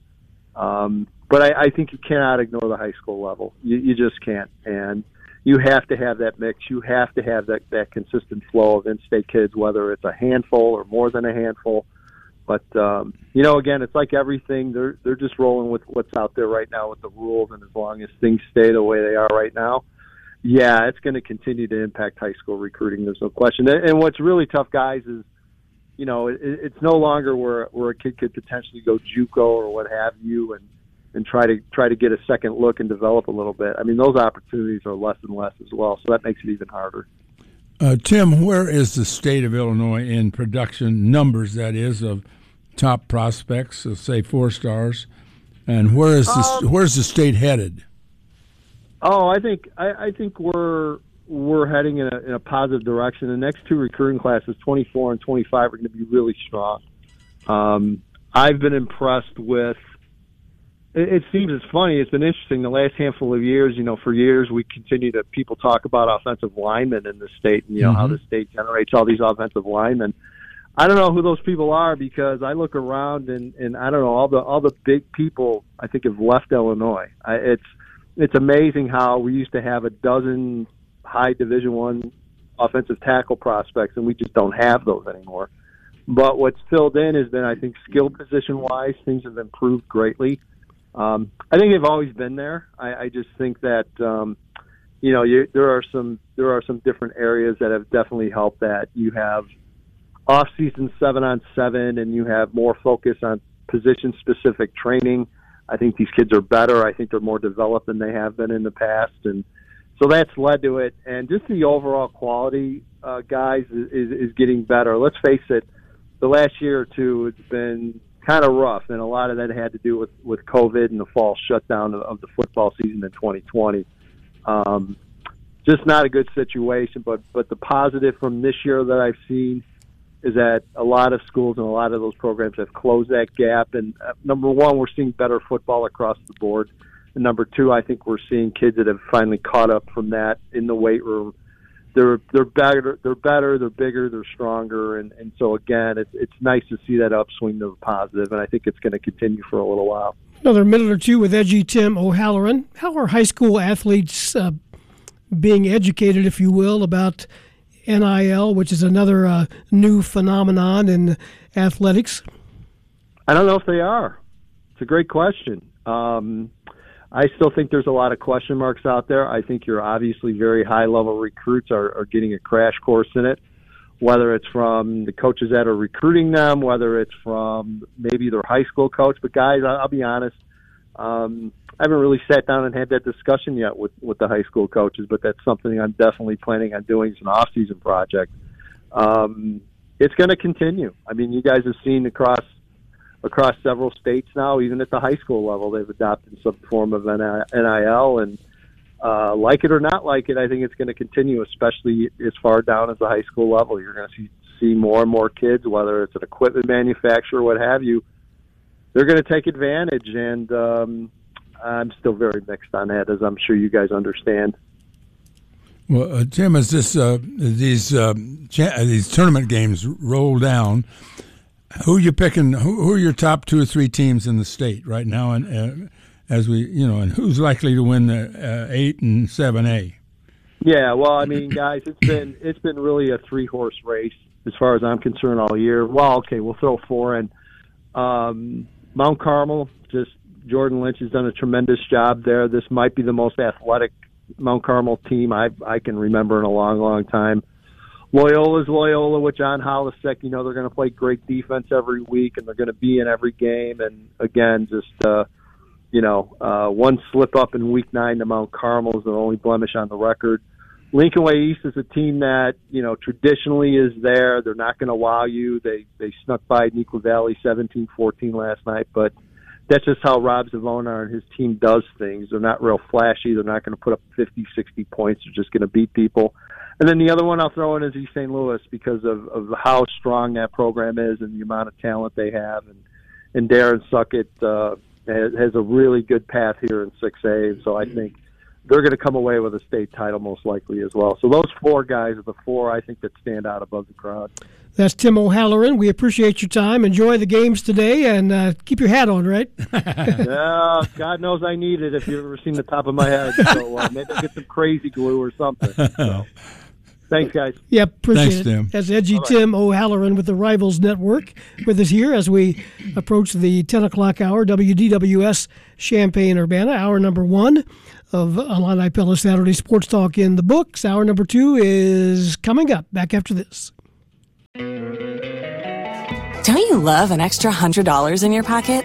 Um, but I, I think you cannot ignore the high school level. You, you just can't, and you have to have that mix. You have to have that that consistent flow of in-state kids, whether it's a handful or more than a handful. But um, you know, again, it's like everything. They're they're just rolling with what's out there right now with the rules, and as long as things stay the way they are right now, yeah, it's going to continue to impact high school recruiting. There's no question. And, what's really tough, guys, is you know it, it's no longer where where a kid could potentially go JUCO or what have you, and and try to try to get a second look and develop a little bit. I mean, those opportunities are less and less as well, so that makes it even harder.
Uh, Tim, where is the state of Illinois in production numbers? That is of top prospects, say four stars, and where is the,
Um,
where's the state headed?
Oh, I think I, I think we're we're heading in a, in a positive direction. The next two recruiting classes, 24 and 25, are going to be really strong. Um, I've been impressed with. It, it seems it's funny. It's been interesting the last handful of years. You know, for years we continue to people talk about offensive linemen in the state, and you know mm-hmm. how the state generates all these offensive linemen. I don't know who those people are because I look around and and I don't know all the all the big people I think have left Illinois. I, it's it's amazing how we used to have a dozen high Division One offensive tackle prospects, and we just don't have those anymore. But what's filled in has been, I think, skill position wise, things have improved greatly. Um, I think they've always been there. I, I just think that um, you know you, there are some there are some different areas that have definitely helped. That you have off season seven on seven, and you have more focus on position specific training. I think these kids are better. I think they're more developed than they have been in the past, and so that's led to it. And just the overall quality, uh, guys, is, is getting better. Let's face it, the last year or two, it's been kind of rough, and a lot of that had to do with with COVID and the fall shutdown of, of the football season in 2020. Um, just not a good situation. But but the positive from this year that I've seen is that a lot of schools and a lot of those programs have closed that gap. And uh, number one, we're seeing better football across the board. And number two, I think we're seeing kids that have finally caught up from that in the weight room. They're they're better, they're better, they're bigger, they're stronger, and and so again, it's it's nice to see that upswing to the positive, and I think it's going to continue for a little while.
Another minute or two with Edgy Tim O'Halloran. How are high school athletes uh, being educated, if you will, about NIL, which is another uh, new phenomenon in athletics?
I don't know if they are. It's a great question. Um, I still think there's a lot of question marks out there. I think your obviously very high level recruits are, are getting a crash course in it, whether it's from the coaches that are recruiting them, whether it's from maybe their high school coach. But guys, I'll be honest, um, I haven't really sat down and had that discussion yet with with the high school coaches, but that's something I'm definitely planning on doing as an off season project. Um, it's going to continue. I mean, you guys have seen across across several states now, even at the high school level, they've adopted some form of NIL, and uh, like it or not like it, I think it's going to continue, especially as far down as the high school level. You're going to see see more and more kids, whether it's an equipment manufacturer, or what have you, they're going to take advantage, and um, I'm still very mixed on that, as I'm sure you guys understand.
Well, uh, Tim, as this uh, these uh, cha- these tournament games roll down, who you picking? Who, who, are your top two or three teams in the state right now? And uh, as we, you know, and who's likely to win the uh, eight and seven A?
Yeah, well, I mean, guys, it's been it's been really a three horse race as far as I'm concerned all year. Well, okay, we'll throw four in. Um, Mount Carmel, just Jordan Lynch has done a tremendous job there. This might be the most athletic Mount Carmel team I I can remember in a long, long time. Loyola's Loyola with John Holecek. You know they're going to play great defense every week, and they're going to be in every game. And again, just uh, you know, uh, one slip up in Week Nine to Mount Carmel is the only blemish on the record. Lincoln Way East is a team that you know traditionally is there. They're not going to wow you. They they snuck by Neuqua Valley 17-14 last night, but that's just how Rob Zvonar and his team does things. They're not real flashy. They're not going to put up 50, 60 points. They're just going to beat people. And then the other one I'll throw in is East St. Louis because of, of how strong that program is and the amount of talent they have. And and Darren Sunkett uh, has, has a really good path here in 6A. So I think they're going to come away with a state title most likely as well. So those four guys are the four I think that stand out above the crowd.
That's Tim O'Halloran. We appreciate your time. Enjoy the games today and uh, keep your hat on, right?
yeah, God knows I need it if you've ever seen the top of my head. So uh, maybe I'll get some crazy glue or something. So. Thanks, guys.
Yep, appreciate
Thanks,
it.
Tim.
As Edgy Tim O'Halloran with the Rivals Network with us here as we approach the 10 o'clock hour, WDWS Champaign Urbana, hour number one of Illini Pella Saturday Sports Talk in the books. Hour number two is coming up. Back after this.
Don't you love an extra $100 in your pocket?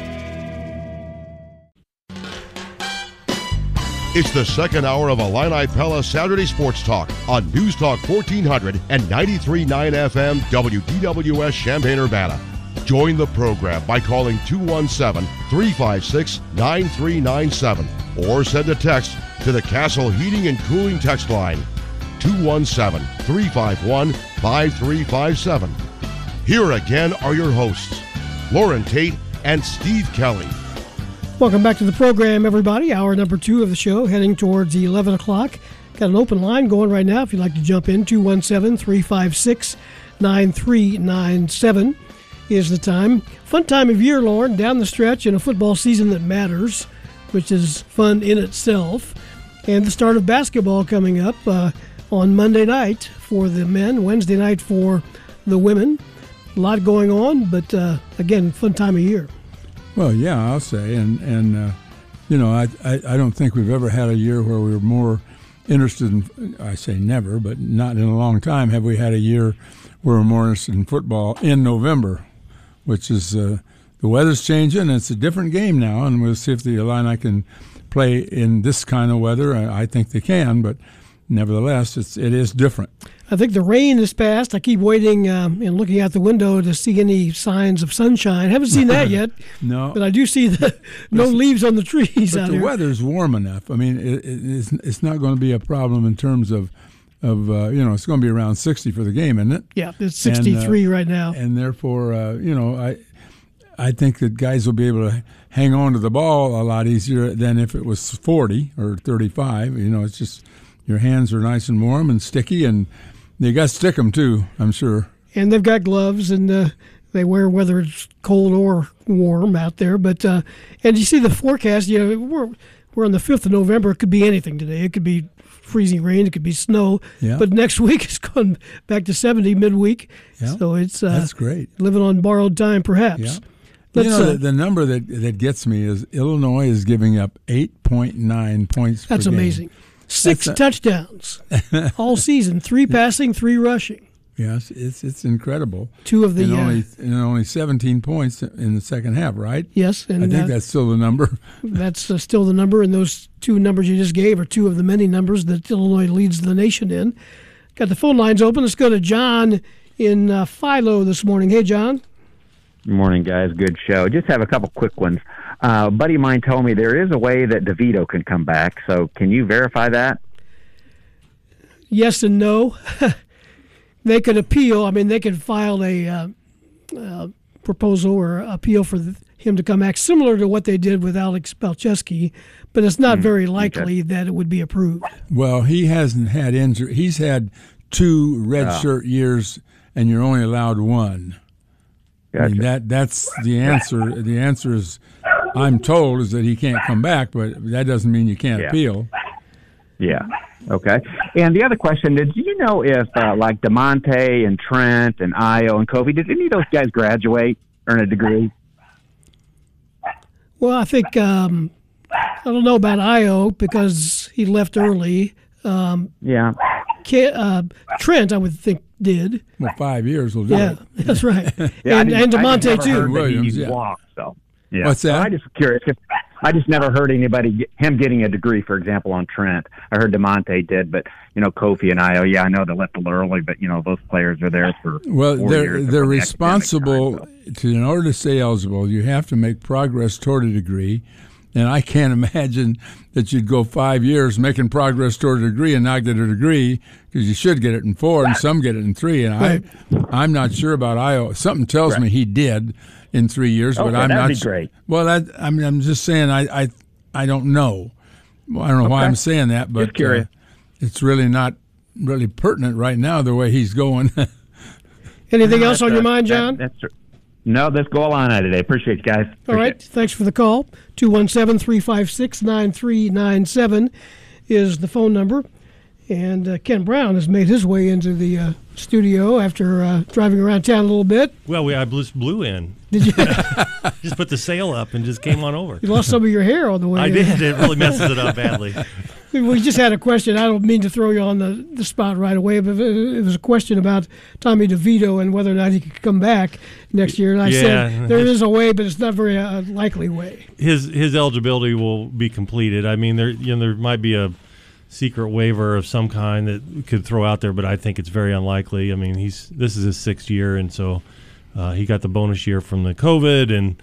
It's the second hour of Illini Pella Saturday Sports Talk on News Talk 1400 and 93.9 FM WDWS Champaign Urbana. Join the program by calling 217 356 9397 or send a text to the Castle Heating and Cooling text line 217 351 5357. Here again are your hosts, Loren Tate and Steve Kelly.
Welcome back to the program, everybody. Hour number two of the show, heading towards the 11 o'clock. Got an open line going right now if you'd like to jump in. 217 356 9397 is the time. Fun time of year, Loren, down the stretch in a football season that matters, which is fun in itself. And the start of basketball coming up uh, on Monday night for the men, Wednesday night for the women. A lot going on, but uh, again, fun time of year.
Well, yeah, I'll say, and and uh, you know, I, I I don't think we've ever had a year where we were more interested in. I say never, but not in a long time have we had a year where we're more interested in football in November, which is uh, the weather's changing. It's a different game now, and we'll see if the Illini can play in this kind of weather. I, I think they can, but nevertheless, it's it is different.
I think the rain has passed. I keep waiting um, and looking out the window to see any signs of sunshine. Haven't seen that yet.
no,
but I do see the no leaves on the trees
but
out
the
here.
weather's warm enough. I mean, it, it's it's not going to be a problem in terms of of uh, you know it's going to be around sixty for the game, isn't it?
Yeah, it's sixty three
uh,
right now,
and therefore uh, you know I I think that guys will be able to hang on to the ball a lot easier than if it was forty or thirty five. You know, it's just your hands are nice and warm and sticky and you got to stick them too, I'm sure.
And they've got gloves, and uh, they wear whether it's cold or warm out there. But uh, and you see the forecast. You know, we're we're on the fifth of November. It could be anything today. It could be freezing rain. It could be snow.
Yeah.
But next week it's going back to seventy midweek.
Yeah.
So it's uh,
that's great.
Living on borrowed time, perhaps.
Yeah.
Let's,
you know,
uh,
the, the number that that gets me is Illinois is giving up eight point nine points.
That's amazing. Six
a-
touchdowns all season. Three passing, three rushing.
Yes, it's it's incredible.
Two of the,
and
uh,
only and only 17 points in the second half, right?
Yes, and
I think
uh,
that's still the number.
That's uh, still the number, and those two numbers you just gave are two of the many numbers that Illinois leads the nation in. Got the phone lines open. Let's go to John in uh, Philo this morning. Hey, John.
Good morning, guys. Good show. Just have a couple quick ones. Uh, a buddy of mine told me there is a way that DeVito can come back. So can you verify that?
Yes and no. they could appeal. I mean, they could file a uh, uh, proposal or appeal for th- him to come back, similar to what they did with Alex Palczewski, but it's not very likely that it would be approved.
Well, he hasn't had injury. He's had two red
Oh.
shirt years, and you're only allowed one. I mean, that that's the answer. The answer is, I'm told, is that he can't come back, but that doesn't mean you can't
Yeah.
appeal.
Yeah. Okay. And the other question is, do you know if uh, like Demonte and Trent and Ayo and Kofi, did any of those guys graduate, earn a degree?
Well, I think um, I don't know about Ayo because he left early. Um,
Yeah.
Ke- uh, Trent, I would think, did.
Well, five years will do
Yeah,
it.
that's right.
Yeah,
and
just-
and Demonte too.
Williams,
he
yeah.
walked, so. Yeah.
What's that?
So I just curious 'cause I just never heard anybody get, him getting a degree. For example, on Trent, I heard Demonte did, but you know Kofi and I. Oh yeah, I know they left a little early, but you know those players are there for
Well,
four
they're
years
they're
from the
responsible
time, so.
to in order to stay eligible. You have to make progress toward a degree, and I can't imagine that you'd go five years making progress toward a degree and not get a degree because you should get it in four and some get it in three. And
Right.
I, I'm not sure about Iowa. Something tells me he did in three years, but I'm
that'd
not.
be great.
Well, that I mean, I'm just saying I I, I don't know. Well, I don't know why I'm saying that, but
Just curious.
uh, it's really not really pertinent right now the way he's going.
Anything else on your mind,
that-
John?
that's no, let's go all on today. Appreciate you guys.
All right. Thanks for the call. 217 356 9397 is the phone number. And uh, Kent Brown has made his way into the uh, studio after uh, driving around town a little bit.
Well, we I blew, blew in.
Did you?
Just put the sail up and just came on over.
you lost some of your hair on the way.
I
in.
did. It really messes it up badly.
We just had a question. I don't mean to throw you on the, the spot right away, but it was a question about Tommy DeVito and whether or not he could come back next year. And I
Yeah.
said there is a way, but it's not very uh, likely way.
his his eligibility will be completed. I mean, there you know there might be a secret waiver of some kind that we could throw out there, but I think it's very unlikely. I mean, he's this is his sixth year, and so uh, he got the bonus year from the COVID and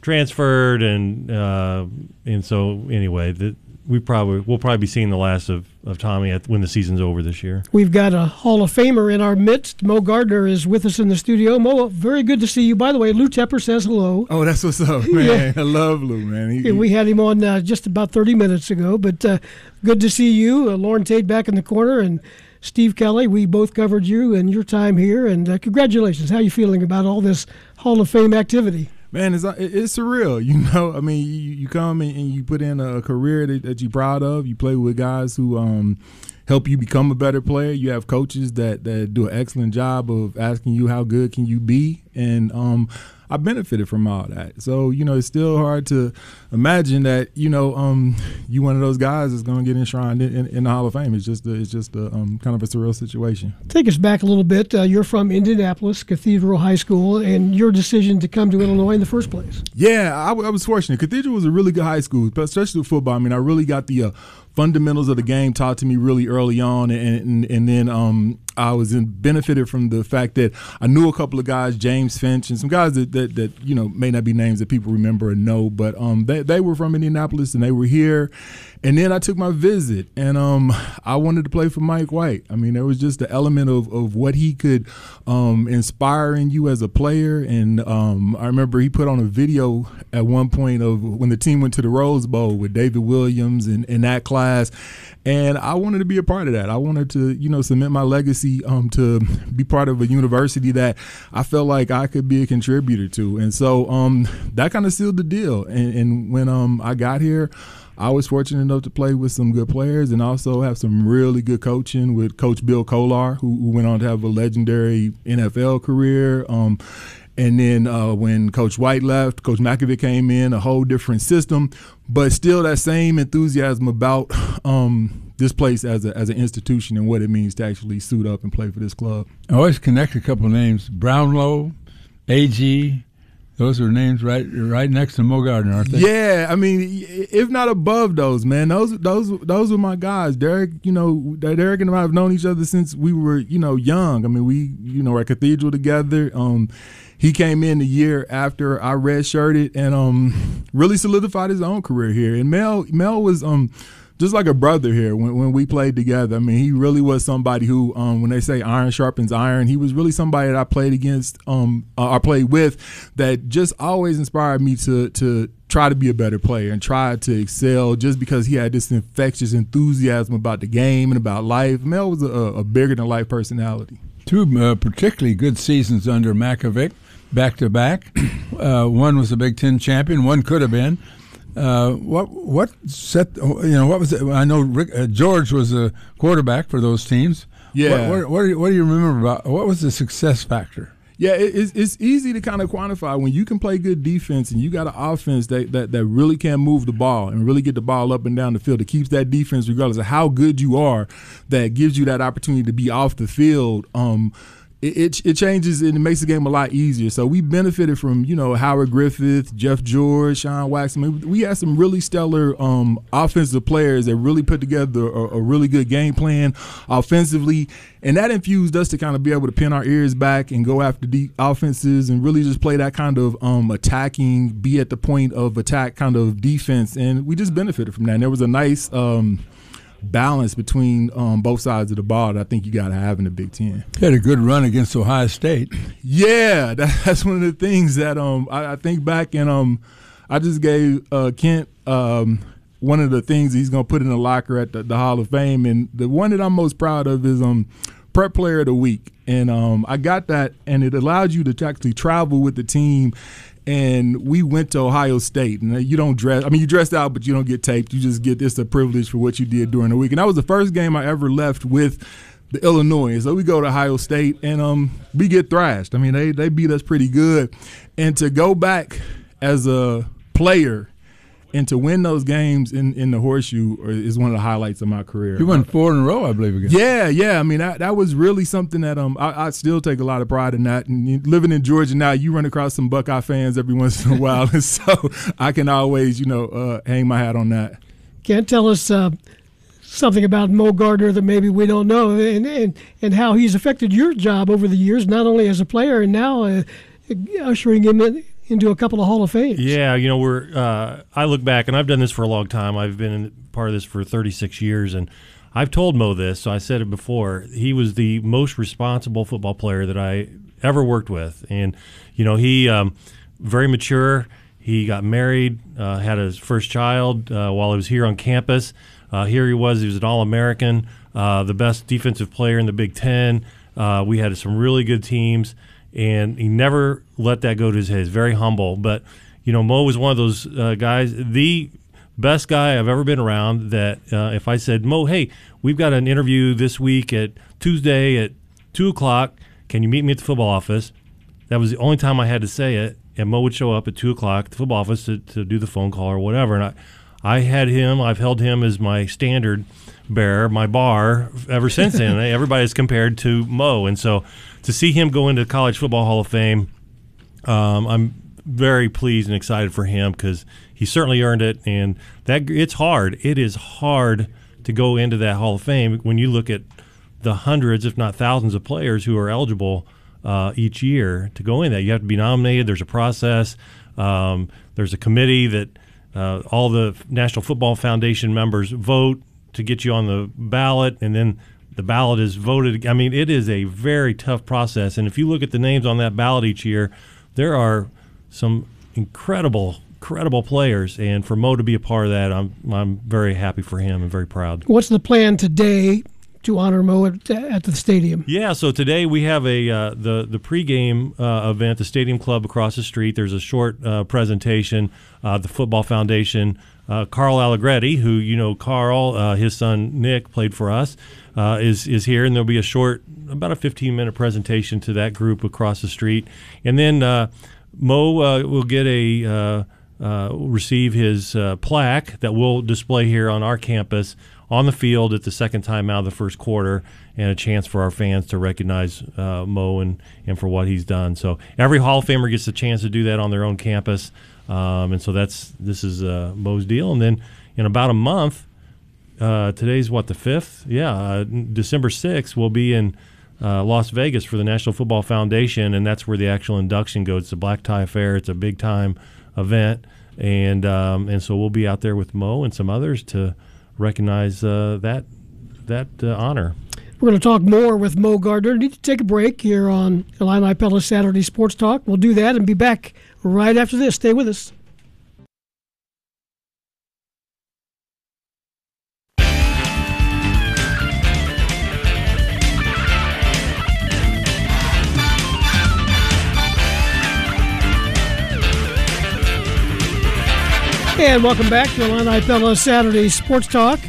transferred, and uh, and so anyway, that we probably we'll probably be seeing the last of, of Tommy at, when the season's over this year.
We've got a Hall of Famer in our midst. Moe Gardner is with us in the studio. Moe, very good to see you. By the way, Lou Tepper says hello.
Oh, that's what's up, man.
Yeah.
I love Lou, man. He-
Yeah, we had him on uh, just about 30 minutes ago, but uh, good to see you. Uh, Loren Tate back in the corner and Steve Kelly. We both covered you and your time here, and uh, congratulations. How are you feeling about all this Hall of Fame activity?
Man, it's it's surreal. You know, I mean, you, you come and, and you put in a career that, that you're proud of. You play with guys who um, help you become a better player. You have coaches that that do an excellent job of asking you how good can you be, and um, I benefited from all that. So you know, it's still hard to imagine that you know um, you one of those guys that's going to get enshrined in, in, in the Hall of Fame. It's just a, it's just a, um, kind of a surreal situation.
Take us back a little bit. Uh, you're from Indianapolis Cathedral High School, and your decision to come to Illinois in the first place.
Yeah, I, w- I was fortunate. Cathedral was a really good high school, especially with football. I mean, I really got the uh, fundamentals of the game taught to me really early on, and and, and then um, I was in, benefited from the fact that I knew a couple of guys, James Finch, and some guys that, that, that you know may not be names that people remember and know, but um, they they were from Indianapolis and they were here, and then I took my visit, and um, I wanted to play for Mike White. I mean, there was just the element of, of what he could um, inspire in you as a player, and um, I remember he put on a video at one point of when the team went to the Rose Bowl with David Williams and, and that class, and I wanted to be a part of that. I wanted to, you know, cement my legacy um, to be part of a university that I felt like I could be a contributor to, and so um, that kind of sealed the deal. And, and when um, I got here. I was fortunate enough to play with some good players and also have some really good coaching with Coach Bill Kolar, who, who went on to have a legendary NFL career. Um, and then uh, when Coach White left, Coach Mackovic came in, a whole different system, but still that same enthusiasm about um, this place as, a, as an institution and what it means to actually suit up and play for this club.
I always connect a couple names: Brownlow, AG. Those are names right right next to Moe Gardner, aren't they?
Yeah, I mean, if not above those, man, those those those were my guys. Derek, you know, Derek and I have known each other since we were, you know, young. I mean, we, you know, were at Cathedral together. Um, he came in the year after I redshirted and um really solidified his own career here. And Mel Mel was um just like a brother here when, when we played together. I mean, he really was somebody who, um, when they say iron sharpens iron, he was really somebody that I played against, um, uh, I played with, that just always inspired me to to try to be a better player and try to excel. Just because he had this infectious enthusiasm about the game and about life, Mel was a, a bigger than life personality.
Two uh, particularly good seasons under Mackovic, back to back. Uh, One was a Big Ten champion. One could have been. Uh, what what set you know what was it? I know Rick, uh, George was a quarterback for those teams.
Yeah.
What, what, what, do you, what do you remember about what was the success factor?
Yeah, it, it's, it's easy to kind of quantify when you can play good defense and you got an offense that, that, that really can move the ball and really get the ball up and down the field. It keeps that defense, regardless of how good you are, that gives you that opportunity to be off the field. Um, it, it, it changes and it makes the game a lot easier. So we benefited from you know Howard Griffith, Jeff George, Sean Waxman. We had some really stellar um, offensive players that really put together a, a really good game plan offensively, and that infused us to kind of be able to pin our ears back and go after deep offenses and really just play that kind of um, attacking, be at the point of attack kind of defense, and we just benefited from that. And there was a nice. Um, balance between um, both sides of the ball that I think you got to have in the Big Ten.
He had a good run against Ohio State.
Yeah, that, that's one of the things that um, I, I think back and um, I just gave uh, Kent um, one of the things he's going to put in the locker at the, the Hall of Fame, and the one that I'm most proud of is um, Prep Player of the Week, and um, I got that, and it allowed you to actually travel with the team and we went to Ohio State. And you don't dress. I mean, you dressed out, but you don't get taped. You just get it's a privilege for what you did during the week. And that was the first game I ever left with the Illinois. So we go to Ohio State, and um, we get thrashed. I mean, they they beat us pretty good. And to go back as a player and to win those games in, in the horseshoe is one of the highlights of my career.
You won four in a row, I believe. Again.
Yeah, yeah. I mean, that, that was really something that um I, I still take a lot of pride in that. And living in Georgia now, you run across some Buckeye fans every once in a while, and so I can always you know uh, hang my hat on that.
Can't tell us. Uh, something about Moe Gardner that maybe we don't know, and, and and how he's affected your job over the years, not only as a player and now uh, ushering him in, into a couple of Hall of Fames.
Yeah, you know, we're. Uh, I look back, and I've done this for a long time. I've been part of this for 36 years, and I've told Moe this, so I said it before. He was the most responsible football player that I ever worked with, and you know, he um, very mature. He got married, uh, had his first child uh, while he was here on campus. Uh, here he was; he was an All-American, uh, the best defensive player in the Big Ten. Uh, we had some really good teams and he never let that go to his head. He's very humble, but you know, Moe was one of those uh, guys, the best guy I've ever been around. That uh, if I said, Moe, hey, we've got an interview this week at Tuesday at two o'clock, can you meet me at the football office? That was the only time I had to say it, and Moe would show up at two o'clock at the football office to, to do the phone call or whatever. And I, I had him. I've held him as my standard bearer, my bar ever since then. Everybody's compared to Moe, and so to see him go into College Football Hall of Fame, um, I'm very pleased and excited for him because he certainly earned it. And that it's hard. It is hard to go into that Hall of Fame when you look at the hundreds, if not thousands, of players who are eligible uh, each year to go in that. You have to be nominated. There's a process. Um, there's a committee that uh, all the National Football Foundation members vote to get you on the ballot, and then the ballot is voted. I mean, it is a very tough process. And if you look at the names on that ballot each year, there are some incredible, incredible players. And for Moe to be a part of that, I'm I'm very happy for him and very proud.
What's the plan today to honor Moe at, at the stadium?
Yeah, so today we have a uh, the the pregame uh, event, the Stadium Club across the street. There's a short uh, presentation. Uh, the Football Foundation uh, Carl Allegretti, who you know, Carl, uh, his son Nick played for us, is is here, and there'll be a short, about a 15 minute presentation to that group across the street, and then Moe will get a receive his plaque that we'll display here on our campus on the field at the second time out of the first quarter, and a chance for our fans to recognize Moe and and for what he's done. So every Hall of Famer gets a chance to do that on their own campus. Um, and so that's this is uh, Moe's deal. And then in about a month, uh, today's what the fifth? Yeah, uh, December sixth, we'll be in uh, Las Vegas for the National Football Foundation, and that's where the actual induction goes. It's a black tie affair. It's a big time event, and um, and so we'll be out there with Moe and some others to recognize uh, that that uh, honor.
We're going to talk more with Moe Gardner. Need to take a break here on Illini Pella Saturday Sports Talk. We'll do that and be back right after this. Stay with us. And welcome back to Illini Pella Saturday Sports Talk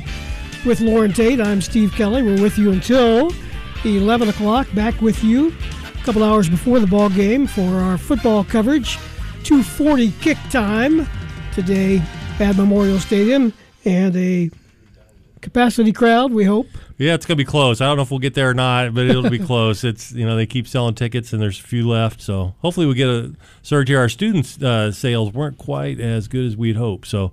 with Loren Tate. I'm Steve Kelly. We're with you until 11 o'clock. Back with you a couple hours before the ball game for our football coverage. 2:40 kick time today at Memorial Stadium, and a capacity crowd. We hope.
Yeah, it's gonna be close. I don't know if we'll get there or not, but it'll be close. It's you know they keep selling tickets and there's a few left, so hopefully we get a surge here. Our students' uh, sales weren't quite as good as we'd hoped, so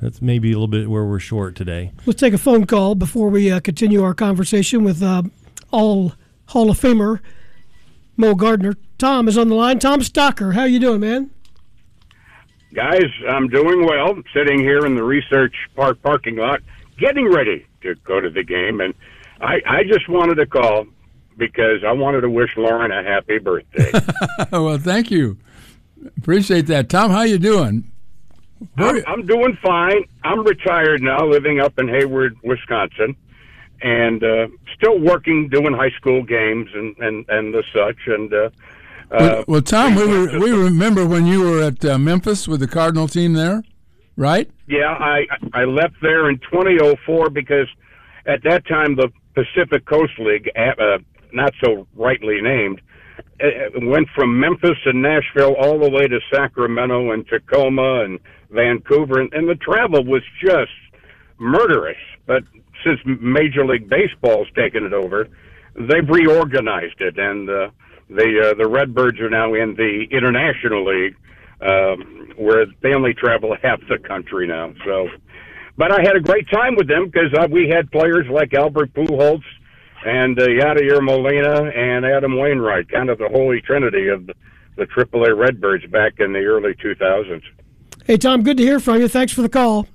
that's maybe a little bit where we're short today.
Let's take a phone call before we uh, continue our conversation with uh, all Hall of Famer Moe Gardner. Tom is on the line. Tom Stocker, how you doing, man?
Guys, I'm doing well. Sitting here in the Research Park parking lot, getting ready to go to the game, and I, I just wanted to call because I wanted to wish Loren a happy birthday.
well, thank you. Appreciate that, Tom. How you doing?
I'm, I'm doing fine. I'm retired now, living up in Hayward, Wisconsin, and uh, still working, doing high school games and and and the such. And uh,
well, well, Tom, we were, we remember when you were at uh, Memphis with the Cardinal team there, right?
Yeah, I I left there in 2004 because at that time the Pacific Coast League, uh, not so rightly named, uh, went from Memphis and Nashville all the way to Sacramento and Tacoma and Vancouver, and, and the travel was just murderous. But since Major League Baseball's taken it over, they've reorganized it, and uh, the uh, the Redbirds are now in the International League, um, where they only travel half the country now. So, but I had a great time with them because uh, we had players like Albert Pujols and uh, Yadier Molina and Adam Wainwright, kind of the holy trinity of the, the AAA Redbirds back in the early 2000s.
Hey, Tom, good to hear from you. Thanks for the call.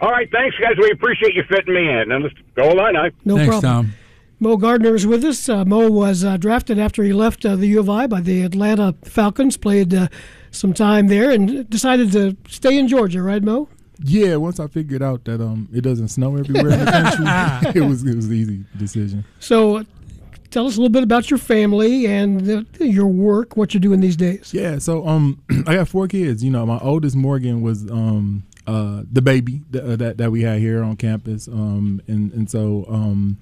All right, thanks, guys. We appreciate you fitting me in. And let's go Illini.
No
Thanks,
problem.
Tom.
Moe Gardner is with us. Uh, Moe was uh, drafted after he left uh, the U of I by the Atlanta Falcons, played uh, some time there, and decided to stay in Georgia, right, Moe?
Yeah, once I figured out that um it doesn't snow everywhere in the country, it was it was an easy decision.
So, uh, tell us a little bit about your family and uh, your work, what you're doing these days.
Yeah, so um I got four kids. You know, my oldest Morgan was um uh the baby that uh, that, that we had here on campus. Um and and so um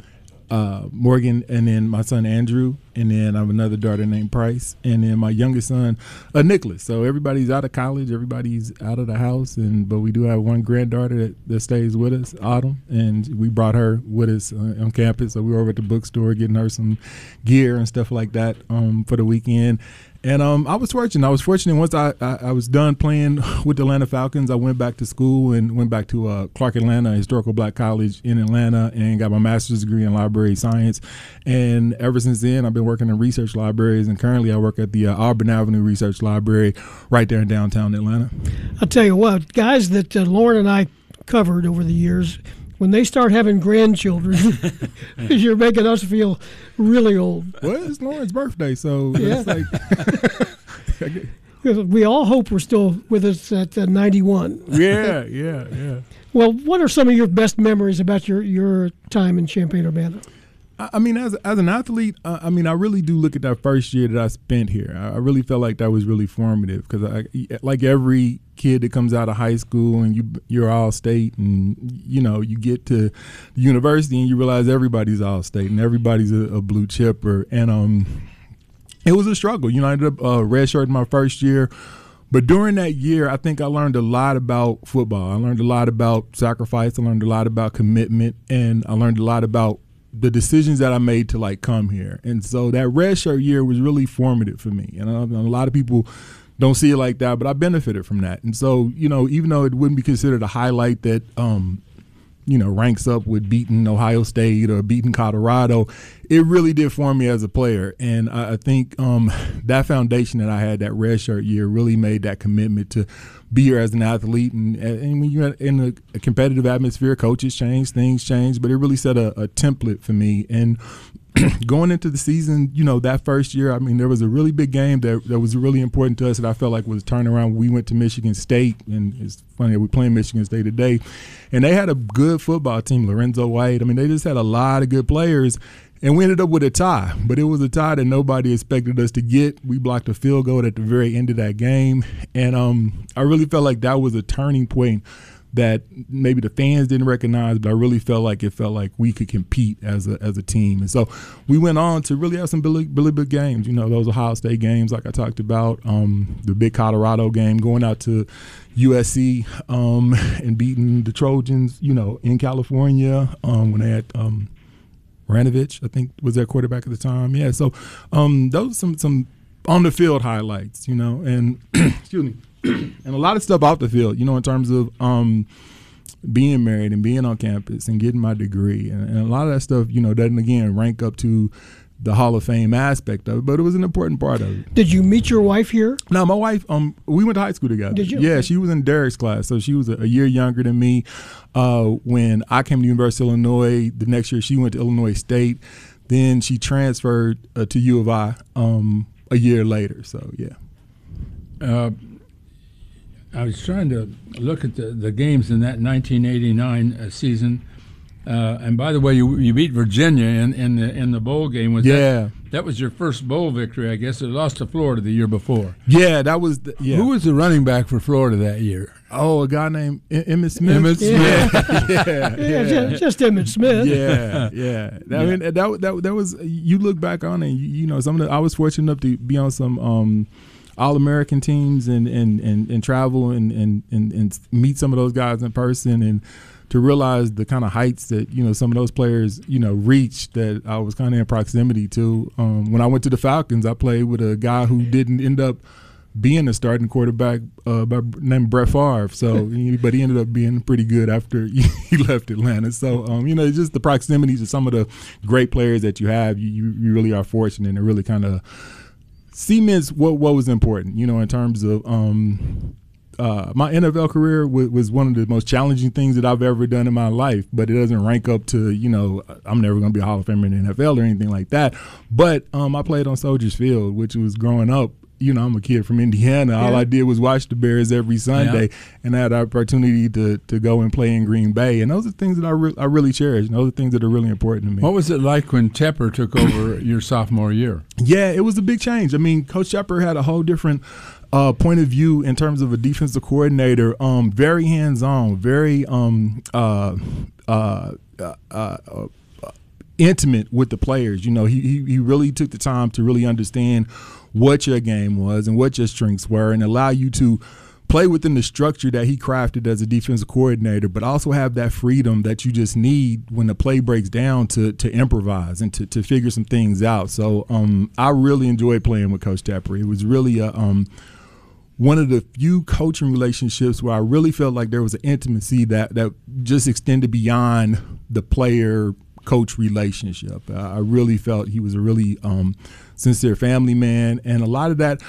uh, Morgan, and then my son Andrew, and then I have another daughter named Price, and then my youngest son, uh, Nicholas. So everybody's out of college, everybody's out of the house, and but we do have one granddaughter that, that stays with us, Autumn, and we brought her with us uh, on campus. So we were over at the bookstore getting her some gear and stuff like that um, for the weekend. And um, I was fortunate. I was fortunate once I, I, I, was done playing with the Atlanta Falcons. I went back to school and went back to uh, Clark Atlanta Historical Black College in Atlanta and got my master's degree in library science. And ever since then, I've been working in research libraries. And currently, I work at the uh, Auburn Avenue Research Library right there in downtown Atlanta.
I'll tell you what, guys that uh, Loren and I covered over the years when they start having grandchildren, you're making us feel really old.
Well, it's Loren's birthday, so yeah.
like. we all hope we're still with us at uh, 91.
Yeah, yeah, yeah.
Well, what are some of your best memories about your, your time in Champaign Urbana?
I mean, as as an athlete, uh, I mean, I really do look at that first year that I spent here. I, I really felt like that was really formative because, I, like every kid that comes out of high school and you you're all state, and you know, you get to university and you realize everybody's all state and everybody's a, a blue chipper, and um, it was a struggle. You know, I ended up uh, redshirting my first year. But during that year, I think I learned a lot about football. I learned a lot about sacrifice. I learned a lot about commitment, and I learned a lot about the decisions that I made to like come here. And so that red shirt year was really formative for me. And a lot of people don't see it like that, but I benefited from that. And so, you know, even though it wouldn't be considered a highlight that um, you know, ranks up with beating Ohio State or beating Colorado, it really did form me as a player. And I, I think um, that foundation that I had that red shirt year really made that commitment to be here as an athlete. And, and when you're in a, a, competitive atmosphere, coaches change, things change, but it really set a, a template for me. And going into the season, you know, that first year, I mean, there was a really big game that, that was really important to us that I felt like was turning around. We went to Michigan State, and it's funny we're playing Michigan State today. And they had a good football team, Lorenzo White. I mean, they just had a lot of good players. And we ended up with a tie, but it was a tie that nobody expected us to get. We blocked a field goal at the very end of that game. And um, I really felt like that was a turning point that maybe the fans didn't recognize, but I really felt like it felt like we could compete as a as a team. And so we went on to really have some really, really big games. You know, those Ohio State games, like I talked about, um, the big Colorado game, going out to USC um, and beating the Trojans. You know, in California um, when they had. Ranovich, I think, was their quarterback at the time. Yeah, so um, those some some on the field highlights, you know, and excuse me, and a lot of stuff off the field, you know, in terms of um, being married and being on campus and getting my degree. And, and, a lot of that stuff, you know, doesn't, again, rank up to the Hall of Fame aspect of it, but it was an important part of it.
Did you meet your wife here?
No, my wife, um, we went to high school together.
Did you?
Yeah, she was in Derek's class, so she was a, a year younger than me. Uh, when I came to University of Illinois, the next year she went to Illinois State. Then she transferred uh, to U of I um, a year later. So, yeah.
Uh, I was trying to look at the, the games in that 1989 uh, season. Uh, and by the way, you you beat Virginia in, in the in the bowl game. Was
yeah,
that, that, was your first bowl victory, I guess. It lost to Florida the year before.
Yeah, that was. The, yeah.
Who was the running back for Florida that year?
Oh, a guy named Emmitt Smith.
Emmitt Smith.
Yeah, yeah, yeah, Just, just Emmitt Smith.
Yeah, yeah. I mean, that that that was. You look back on it, you, you know, some of the. I was fortunate enough to be on some. Um, All American teams and, and, and, and travel and, and, and, and meet some of those guys in person and to realize the kind of heights that you know some of those players you know reach that I was kind of in proximity to. Um, when I went to the Falcons, I played with a guy who didn't end up being a starting quarterback uh, by named Brett Favre. So, but he ended up being pretty good after he left Atlanta. So, um, you know, just the proximity to some of the great players that you have. You you really are fortunate and it really kind of cements what what was important. You know, in terms of um, uh, my NFL career was, was, one of the most challenging things that I've ever done in my life, but it doesn't rank up to, you know, I'm never going to be a Hall of Famer in the NFL or anything like that. But um, I played on Soldiers Field, which was growing up you know, I'm a kid from Indiana. Yeah. All I did was watch the Bears every Sunday, yeah. and I had the opportunity to to go and play in Green Bay. And those are things that I, re- I really cherish. And those are things that are really important to me.
What was it like when Tepper took over your sophomore year?
Yeah, it was a big change. I mean, Coach Tepper had a whole different uh, point of view in terms of a defensive coordinator. Um, very hands on, very um, uh, uh, uh, uh intimate with the players. You know, he, he he really took the time to really understand what your game was and what your strengths were and allow you to play within the structure that he crafted as a defensive coordinator, but also have that freedom that you just need when the play breaks down to to improvise and to, to figure some things out. So um, I really enjoyed playing with Coach Tepper. It was really a um, one of the few coaching relationships where I really felt like there was an intimacy that that just extended beyond the player coach relationship. I really felt he was a really um, sincere family man, and a lot of that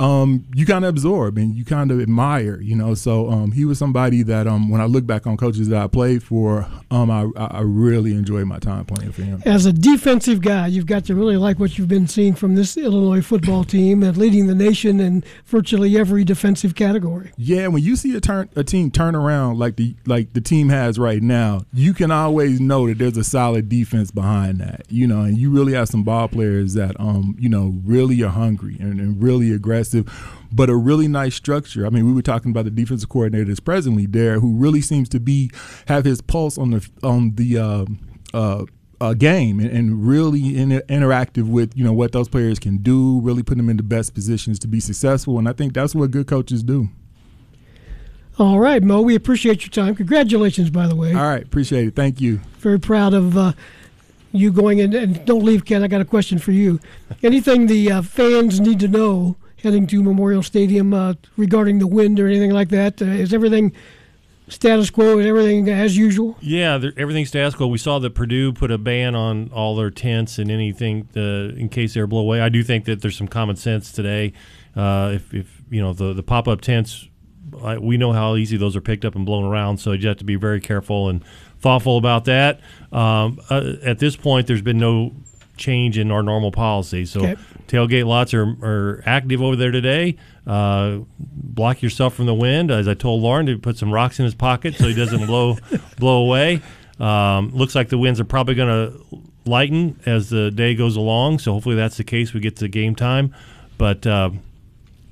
um, you kind of absorb and you kind of admire, you know. So um, he was somebody that um, when I look back on coaches that I played for, um, I, I really enjoyed my time playing for him.
As a defensive guy, you've got to really like what you've been seeing from this Illinois football team and leading the nation in virtually every defensive category.
Yeah, when you see a turn a team turn around like the like the team has right now, you can always know that there's a solid defense behind that, you know, and you really have some ball players that um you know really are hungry and, and really aggressive aggressive, but a really nice structure. I mean, we were talking about the defensive coordinator that's presently there, who really seems to be have his pulse on the on the uh, uh, uh, game and, and really in, interactive with you know what those players can do, really put them in the best positions to be successful. And I think that's what good coaches do.
All right, Moe, we appreciate your time. Congratulations, by the way.
All right, appreciate it. Thank you.
Very proud of uh, you going in. And don't leave, Kent. I got a question for you. Anything the uh, fans need to know heading to Memorial Stadium uh, regarding the wind or anything like that? Uh, is everything status quo? Is everything as usual?
Yeah, everything's status quo. We saw that Purdue put a ban on all their tents and anything uh, in case they're blow away. I do think that there's some common sense today. Uh, if, if you know the the pop up tents, I, we know how easy those are picked up and blown around. So you have to be very careful and thoughtful about that. Um, uh, at this point, there's been no change in our normal policy. So okay. tailgate lots are, are active over there today. Uh, block yourself from the wind. As I told Loren to put some rocks in his pocket so he doesn't blow blow away. Um, looks like the winds are probably going to lighten as the day goes along. So hopefully that's the case. We get to game time, but uh,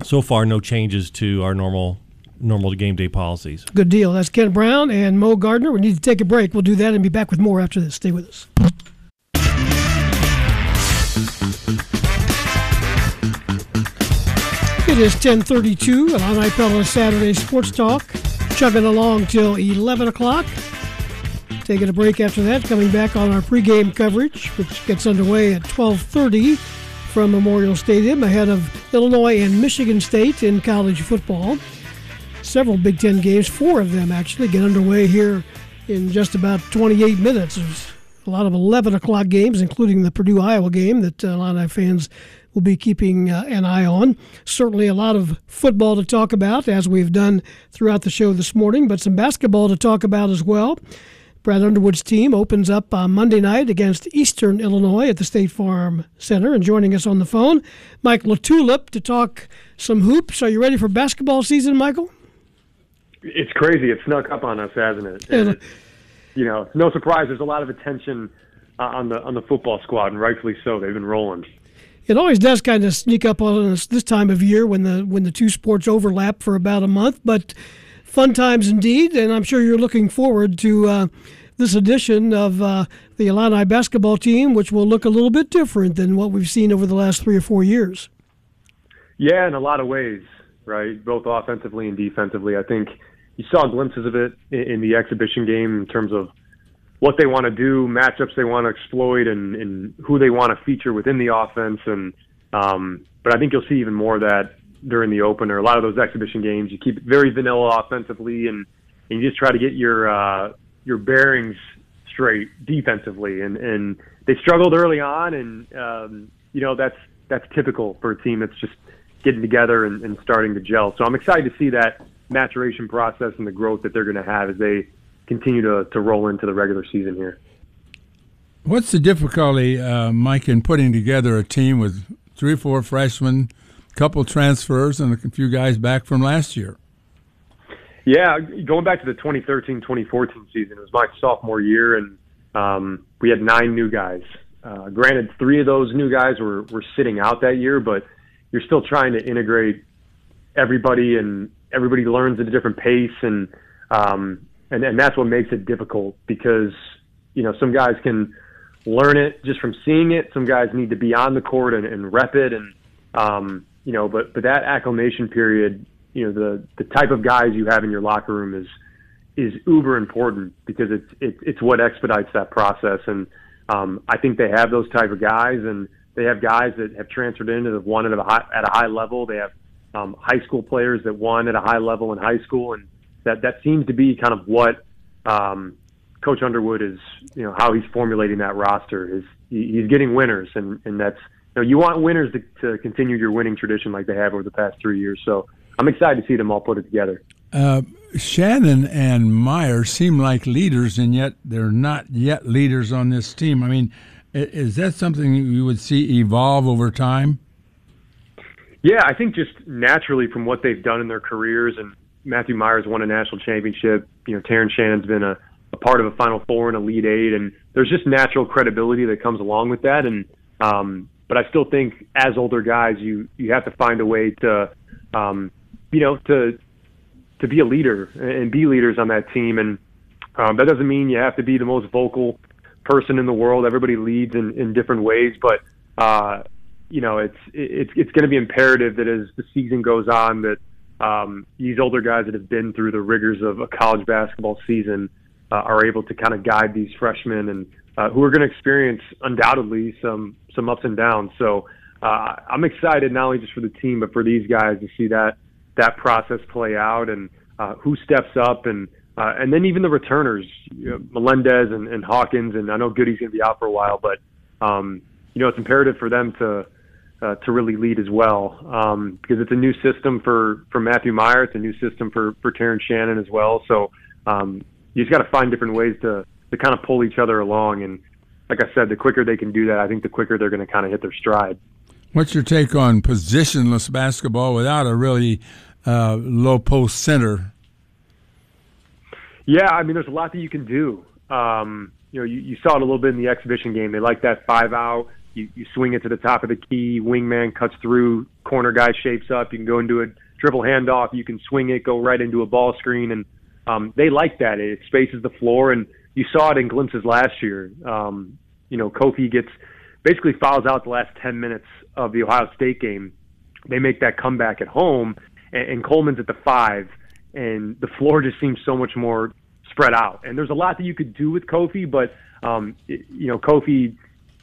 so far no changes to our normal normal game day policies.
Good deal. That's Kent Brown and Moe Gardner. We need to take a break. We'll do that and be back with more after this. Stay with us. It is 1032 on iPella Saturday Sports Talk. Chugging along till 11 o'clock. Taking a break after that, coming back on our pregame coverage, which gets underway at 1230 from Memorial Stadium ahead of Illinois and Michigan State in college football. Several Big Ten games, four of them actually, get underway here in just about 28 minutes. There's a lot of 11 o'clock games, including the Purdue Iowa game that a lot of fans will be keeping uh, an eye on. Certainly a lot of football to talk about, as we've done throughout the show this morning, but some basketball to talk about as well. Brad Underwood's team opens up on Monday night against Eastern Illinois at the State Farm Center. And joining us on the phone, Mike LaTulip to talk some hoops. Are you ready for basketball season, Michael?
It's crazy. It snuck up on us, hasn't it? And, you know, no surprise. There's a lot of attention uh, on the on the football squad, and rightfully so. They've been rolling
it always does kind of sneak up on us this time of year when the when the two sports overlap for about a month. But fun times indeed, and I'm sure you're looking forward to uh, this edition of uh, the Illini basketball team, which will look a little bit different than what we've seen over the last three or four years.
Yeah, in a lot of ways, right? Both offensively and defensively. I think you saw glimpses of it in, in the exhibition game in terms of what they want to do, matchups they want to exploit, and, and who they want to feature within the offense. And um, but I think you'll see even more of that during the opener. A lot of those exhibition games, you keep it very vanilla offensively, and, and you just try to get your uh, your bearings straight defensively. And and they struggled early on, and um, you know that's that's typical for a team that's just getting together and, and starting to gel. So I'm excited to see that maturation process and the growth that they're going to have as they continue to, to roll into the regular season here.
What's the difficulty, uh, Mike, in putting together a team with three or four freshmen, a couple transfers, and a few guys back from last year?
Yeah, going back to the 2013-2014 season, it was my sophomore year, and um, we had nine new guys. Uh, granted, three of those new guys were, were sitting out that year, but you're still trying to integrate everybody, and everybody learns at a different pace, and um, and and that's what makes it difficult because you know some guys can learn it just from seeing it. Some guys need to be on the court and, and rep it, and um, you know, but but that acclimation period, you know, the the type of guys you have in your locker room is is uber important because it's it, it's what expedites that process. And um, I think they have those type of guys, and they have guys that have transferred in that have won at a high, at a high level. They have um, high school players that won at a high level in high school, and that that seems to be kind of what um, Coach Underwood is, you know, how he's formulating that roster. Is he's getting winners, and and that's you know you want winners to, to continue your winning tradition like they have over the past three years. So I'm excited to see them all put it together.
Uh, Shannon and Mayer seem like leaders, and yet they're not yet leaders on this team. I mean, is that something you would see evolve over time?
Yeah, I think just naturally from what they've done in their careers, and Matthew Myers won a national championship. You know, Terrence Shannon's been a, a part of a Final Four and a Elite Eight, and there's just natural credibility that comes along with that. And um, but I still think as older guys, you you have to find a way to, um, you know, to to be a leader and be leaders on that team. And um, that doesn't mean you have to be the most vocal person in the world. Everybody leads in, in different ways, but uh, you know, it's it's it's going to be imperative that as the season goes on, that um, these older guys that have been through the rigors of a college basketball season uh, are able to kind of guide these freshmen and uh, who are going to experience undoubtedly some some ups and downs. So uh, I'm excited not only just for the team but for these guys to see that that process play out and uh, who steps up and uh, and then even the returners, you know, Melendez and, and Hawkins, and I know Goody's going to be out for a while, but um, you know it's imperative for them to uh, to really lead as well um, because it's a new system for for Matthew Mayer. It's a new system for for Terrence Shannon as well. So um, you just got to find different ways to to kind of pull each other along. And like I said, the quicker they can do that, I think the quicker they're going to kind of hit their stride.
What's your take on positionless basketball without a really uh, low post center?
Yeah, I mean, there's a lot that you can do. Um, you know, you, you saw it a little bit in the exhibition game. They like that five out you, you swing it to the top of the key, wingman cuts through, corner guy shapes up. You can go into a dribble handoff. You can swing it, go right into a ball screen, and um, they like that. It spaces the floor, and you saw it in glimpses last year. Um, you know, Kofi gets basically fouls out the last 10 minutes of the Ohio State game. They make that comeback at home, and, and Coleman's at the five, and the floor just seems so much more spread out. And there's a lot that you could do with Kofi, but um, it, you know, Kofi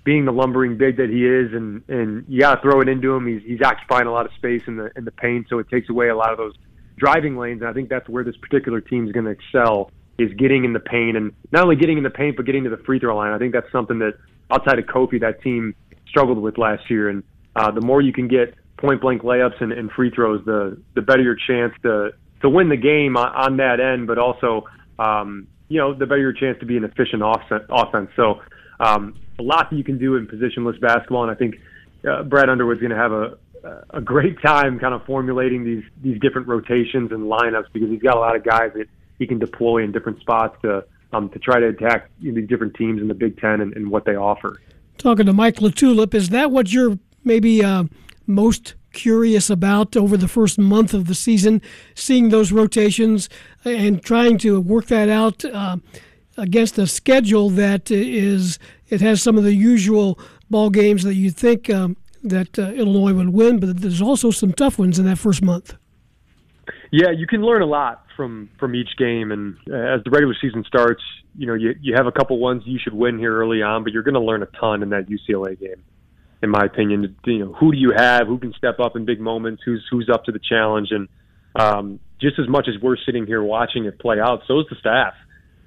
being the lumbering big that he is, and and you got to throw it into him. He's he's occupying a lot of space in the in the paint, so it takes away a lot of those driving lanes. And I think that's where this particular team is going to excel is getting in the paint, and not only getting in the paint, but getting to the free throw line. I think that's something that outside of Kofi, that team struggled with last year. And uh, the more you can get point blank layups and, and free throws, the the better your chance to to win the game on, on that end, but also um, you know the better your chance to be an efficient offense. So um, a lot that you can do in positionless basketball, and I think uh, Brad Underwood's going to have a a great time kind of formulating these these different rotations and lineups because he's got a lot of guys that he can deploy in different spots to um, to try to attack you know, these different teams in the Big Ten and, and, what they offer.
Talking to Mike LaTulip, is that what you're maybe uh, most curious about over the first month of the season, seeing those rotations and trying to work that out? Uh, against a schedule that is it has some of the usual ball games that you think um, that uh, Illinois would win, but there's also some tough ones in that first month.
Yeah, you can learn a lot from from each game, and uh, as the regular season starts, you know you you have a couple ones you should win here early on, but you're going to learn a ton in that UCLA game, in my opinion. You know, who do you have? Who can step up in big moments? Who's who's up to the challenge? And um, just as much as we're sitting here watching it play out, so is the staff,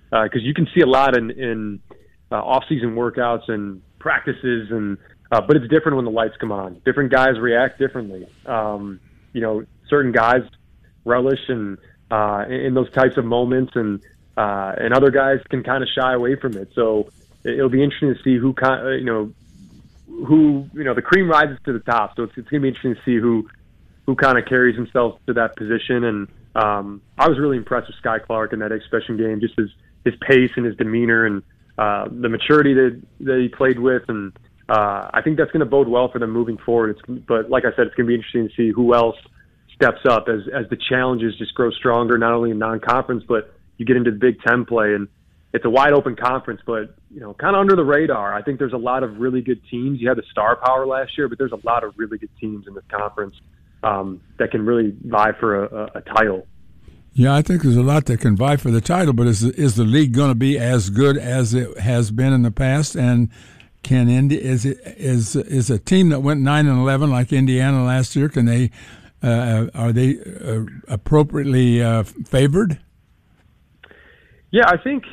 because uh, you can see a lot in in uh, off-season workouts and practices, and uh, but it's different when the lights come on. Different guys react differently. Um, you know, certain guys relish and uh, in those types of moments, and uh, and other guys can kind of shy away from it. So it'll be interesting to see who kind, you know, who you know the cream rises to the top. So it's, it's going to be interesting to see who who kind of carries himself to that position. And um, I was really impressed with Skyy Clark in that exhibition game, just his his pace and his demeanor and uh, the maturity that that he played with, and uh, I think that's going to bode well for them moving forward. It's, but like I said, it's going to be interesting to see who else steps up as as the challenges just grow stronger, not only in non-conference, but you get into the Big Ten play, and it's a wide open conference, but you know, kind of under the radar. I think there's a lot of really good teams. You had the star power last year, but there's a lot of really good teams in this conference um, that can really vie for a, a, title.
Yeah, I think there's a lot that can vie for the title, but is is the league going to be as good as it has been in the past? And can Indy is it is is a team that went nine and eleven like Indiana last year? Can they uh, are they uh, appropriately uh, favored?
Yeah, I think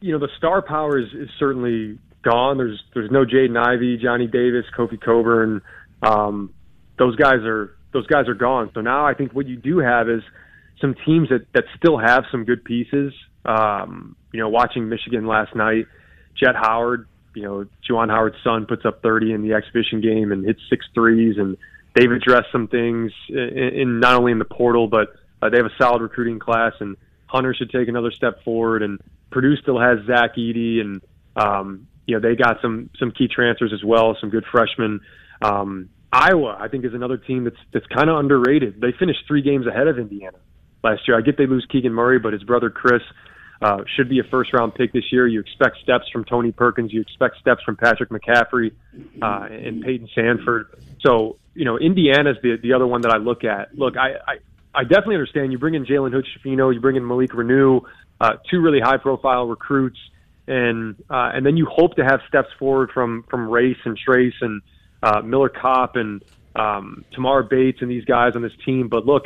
you know the star power is, is certainly gone. There's there's no Jaden Ivey, Johnny Davis, Kofi Cockburn. Um, those guys are those guys are gone. So now I think what you do have is some teams that that still have some good pieces. Um, you know, watching Michigan last night, Jett Howard. You know, Juwan Howard's son puts up 30 in the exhibition game and hits six threes and they've addressed some things in, in not only in the portal, but uh, they have a solid recruiting class, and Hunter should take another step forward. And Purdue still has Zach Edey, and um, you know they got some some key transfers as well, some good freshmen. Um, Iowa, I think, is another team that's that's kind of underrated. They finished three games ahead of Indiana last year. I get they lose Keegan Murray, but his brother Kris uh, should be a first round pick this year. You expect steps from Tony Perkins. You expect steps from Patrick McCaffrey uh, and Payton Sandfort. So you know, Indiana's the the other one that I look at. Look, I I, I definitely understand. You bring in Jalen Hood Schifino, you bring in Malik Reneau, uh, two really high profile recruits, and uh, and then you hope to have steps forward from from Race and Trayce and uh, Miller Kopp and um, Tamar Bates and these guys on this team. But look,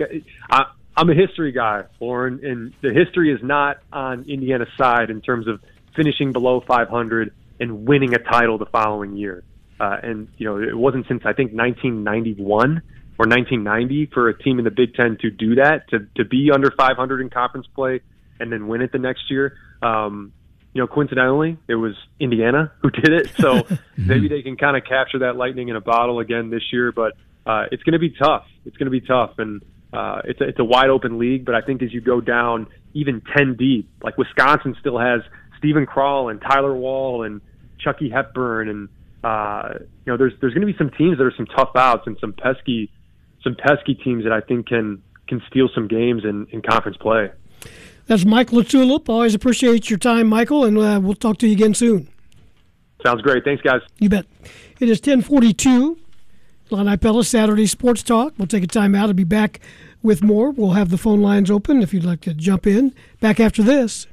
I, I'm a history guy, Loren, and the history is not on Indiana's side in terms of finishing below 500 and winning a title the following year. Uh, and you know, it wasn't since I think 1991 or 1990 for a team in the Big Ten to do that, to to be under 500 in conference play and then win it the next year. Um, you know, coincidentally, it was Indiana who did it. So maybe they can kind of capture that lightning in a bottle again this year. But uh, it's going to be tough. It's going to be tough, and uh, it's a, it's a wide open league. But I think as you go down even 10 deep, like Wisconsin still has Steven Crowl and Tyler Wahl and Chucky Hepburn and uh, you know, there's there's going to be some teams that are some tough outs and some pesky some pesky teams that I think can can steal some games in, in conference play.
That's Mike LaTulip. Always appreciate your time, Michael, and uh, we'll talk to you again soon.
Sounds great. Thanks, guys.
You bet. It is 1042. Illini Pella Saturday Sports Talk. We'll take a time out and be back with more. We'll have the phone lines open if you'd like to jump in. Back after this.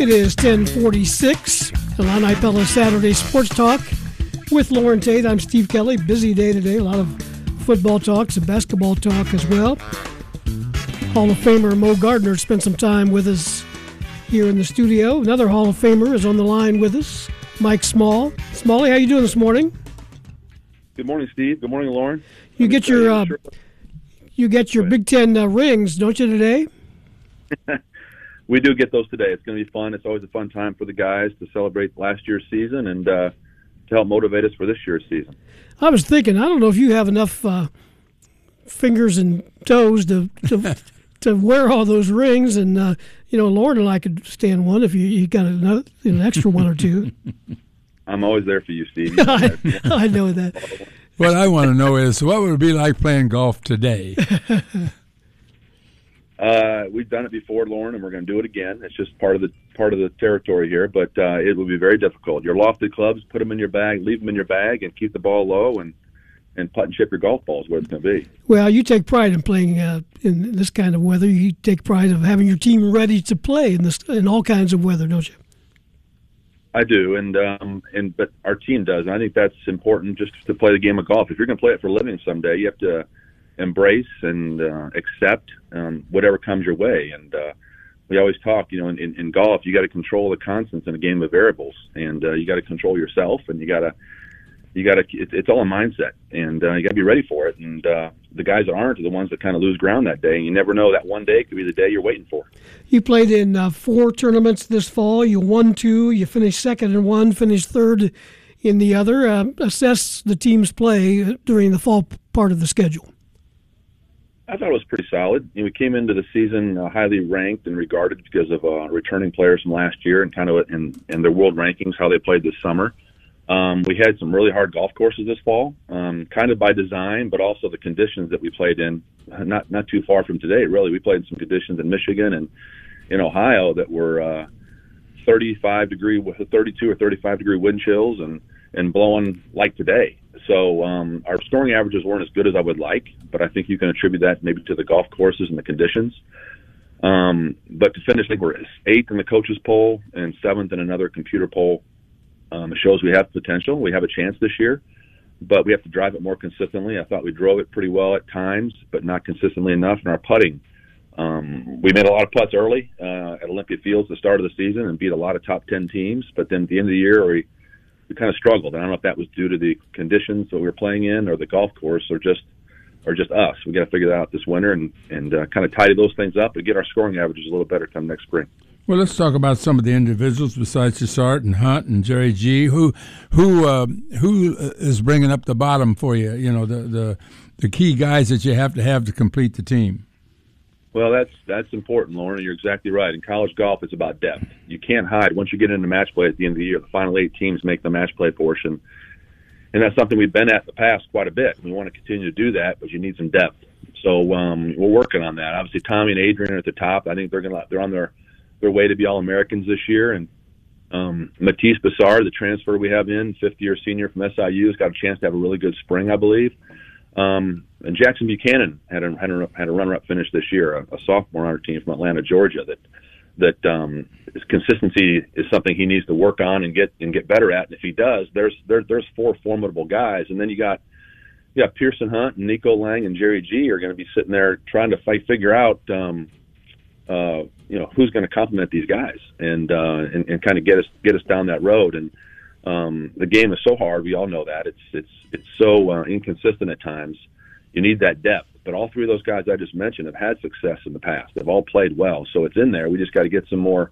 It is 1046, Illini Pella Saturday Sports Talk with Loren Tate. I'm Steve Kelly. Busy day today. A lot of football talk, some basketball talk as well. Hall of Famer Moe Gardner spent some time with us here in the studio. Another Hall of Famer is on the line with us, Mike Small. Smalley, how you doing this morning?
Good morning, Steve. Good morning, Loren.
You I'm get your uh, you get your Big Ten uh, rings, don't you today?
we do get those today. It's going to be fun. It's always a fun time for the guys to celebrate last year's season and uh, to help motivate us for this year's season.
I was thinking, I don't know if you have enough uh, fingers and toes to to, to wear all those rings, and uh, you know, Loren and I could stand one if you, you got another, an extra one or two.
I'm always there for you, Steve.
I, I know that.
What I want to know is what would it be like playing golf today?
Uh, we've done it before, Loren, and we're going to do it again. It's just part of the part of the territory here, but uh, it will be very difficult. Your lofted clubs, put them in your bag, leave them in your bag, and keep the ball low, and and putt and chip your golf balls where it's going to be.
Well, you take pride in playing uh, in this kind of weather. You take pride of having your team ready to play in this in all kinds of weather, don't you?
I do, and um, and but our team does, and I think that's important just to play the game of golf. If you're going to play it for a living someday, you have to embrace and uh, accept um, whatever comes your way. And uh, we always talk, you know, in, in, in golf, you got to control the constants in a game of variables, and uh, you got to control yourself, and you got to you got to it, it's all a mindset, and uh, you got to be ready for it. And uh, the guys that aren't are the ones that kind of lose ground that day. And you never know that one day could be the day you're waiting for.
You played in uh, four tournaments this fall. You won two. You finished second in one. Finished third in the other. Uh, assess the team's play during the fall part of the schedule.
I thought it was pretty solid. You know, we came into the season uh, highly ranked and regarded because of uh, returning players from last year and kind of in, in their world rankings how they played this summer. Um, we had some really hard golf courses this fall, um, kind of by design, but also the conditions that we played in, not not too far from today. Really, we played in some conditions in Michigan and in Ohio that were uh, 35 degree, 32 or 35 degree wind chills, and and blowing like today. So um, our scoring averages weren't as good as I would like, but I think you can attribute that maybe to the golf courses and the conditions. Um, but to finish, I think we're eighth in the coaches poll and seventh in another computer poll um, it shows we have potential. We have a chance this year, but we have to drive it more consistently. I thought we drove it pretty well at times, but not consistently enough. in our putting, um, we made a lot of putts early uh, at Olympia Fields at the start of the season and beat a lot of top 10 teams. But then at the end of the year, we, we kind of struggled. I don't know if that was due to the conditions that we were playing in or the golf course or just or just us. We got to figure that out this winter and, and uh, kind of tidy those things up and get our scoring averages a little better come next spring.
Well, let's talk about some of the individuals besides Chassart and Hunt and Jerry Ji. Who who uh, who is bringing up the bottom for you? You know the, the the key guys that you have to have to complete the team.
Well, that's that's important, Loren. You're exactly right. In college golf, it's about depth. You can't hide once you get into match play at the end of the year. The final eight teams make the match play portion, and that's something we've been at the past quite a bit. We want to continue to do that, but you need some depth. So um, we're working on that. Obviously, Tommy and Adrien are at the top. I think they're to they're on their their way to be All Americans this year. And um, Matthis Besard, the transfer we have in, fifth year senior from SIU, has got a chance to have a really good spring, I believe. Um, and Jackson Buchanan had a, had a, had a runner up finish this year, a, a sophomore on our team from Atlanta, Georgia. That that um, his consistency is something he needs to work on and get and get better at. And if he does, there's there, there's four formidable guys, and then you got got Piercen Hunt and Nico Lang and Jerry Ji are going to be sitting there trying to fight figure out um, uh, you know who's going to complement these guys and, uh, and and kind of get us get us down that road. And um, the game is so hard. We all know that it's it's it's so uh, inconsistent at times. You need that depth. But all three of those guys I just mentioned have had success in the past. They've all played well, so it's in there. We just got to get some more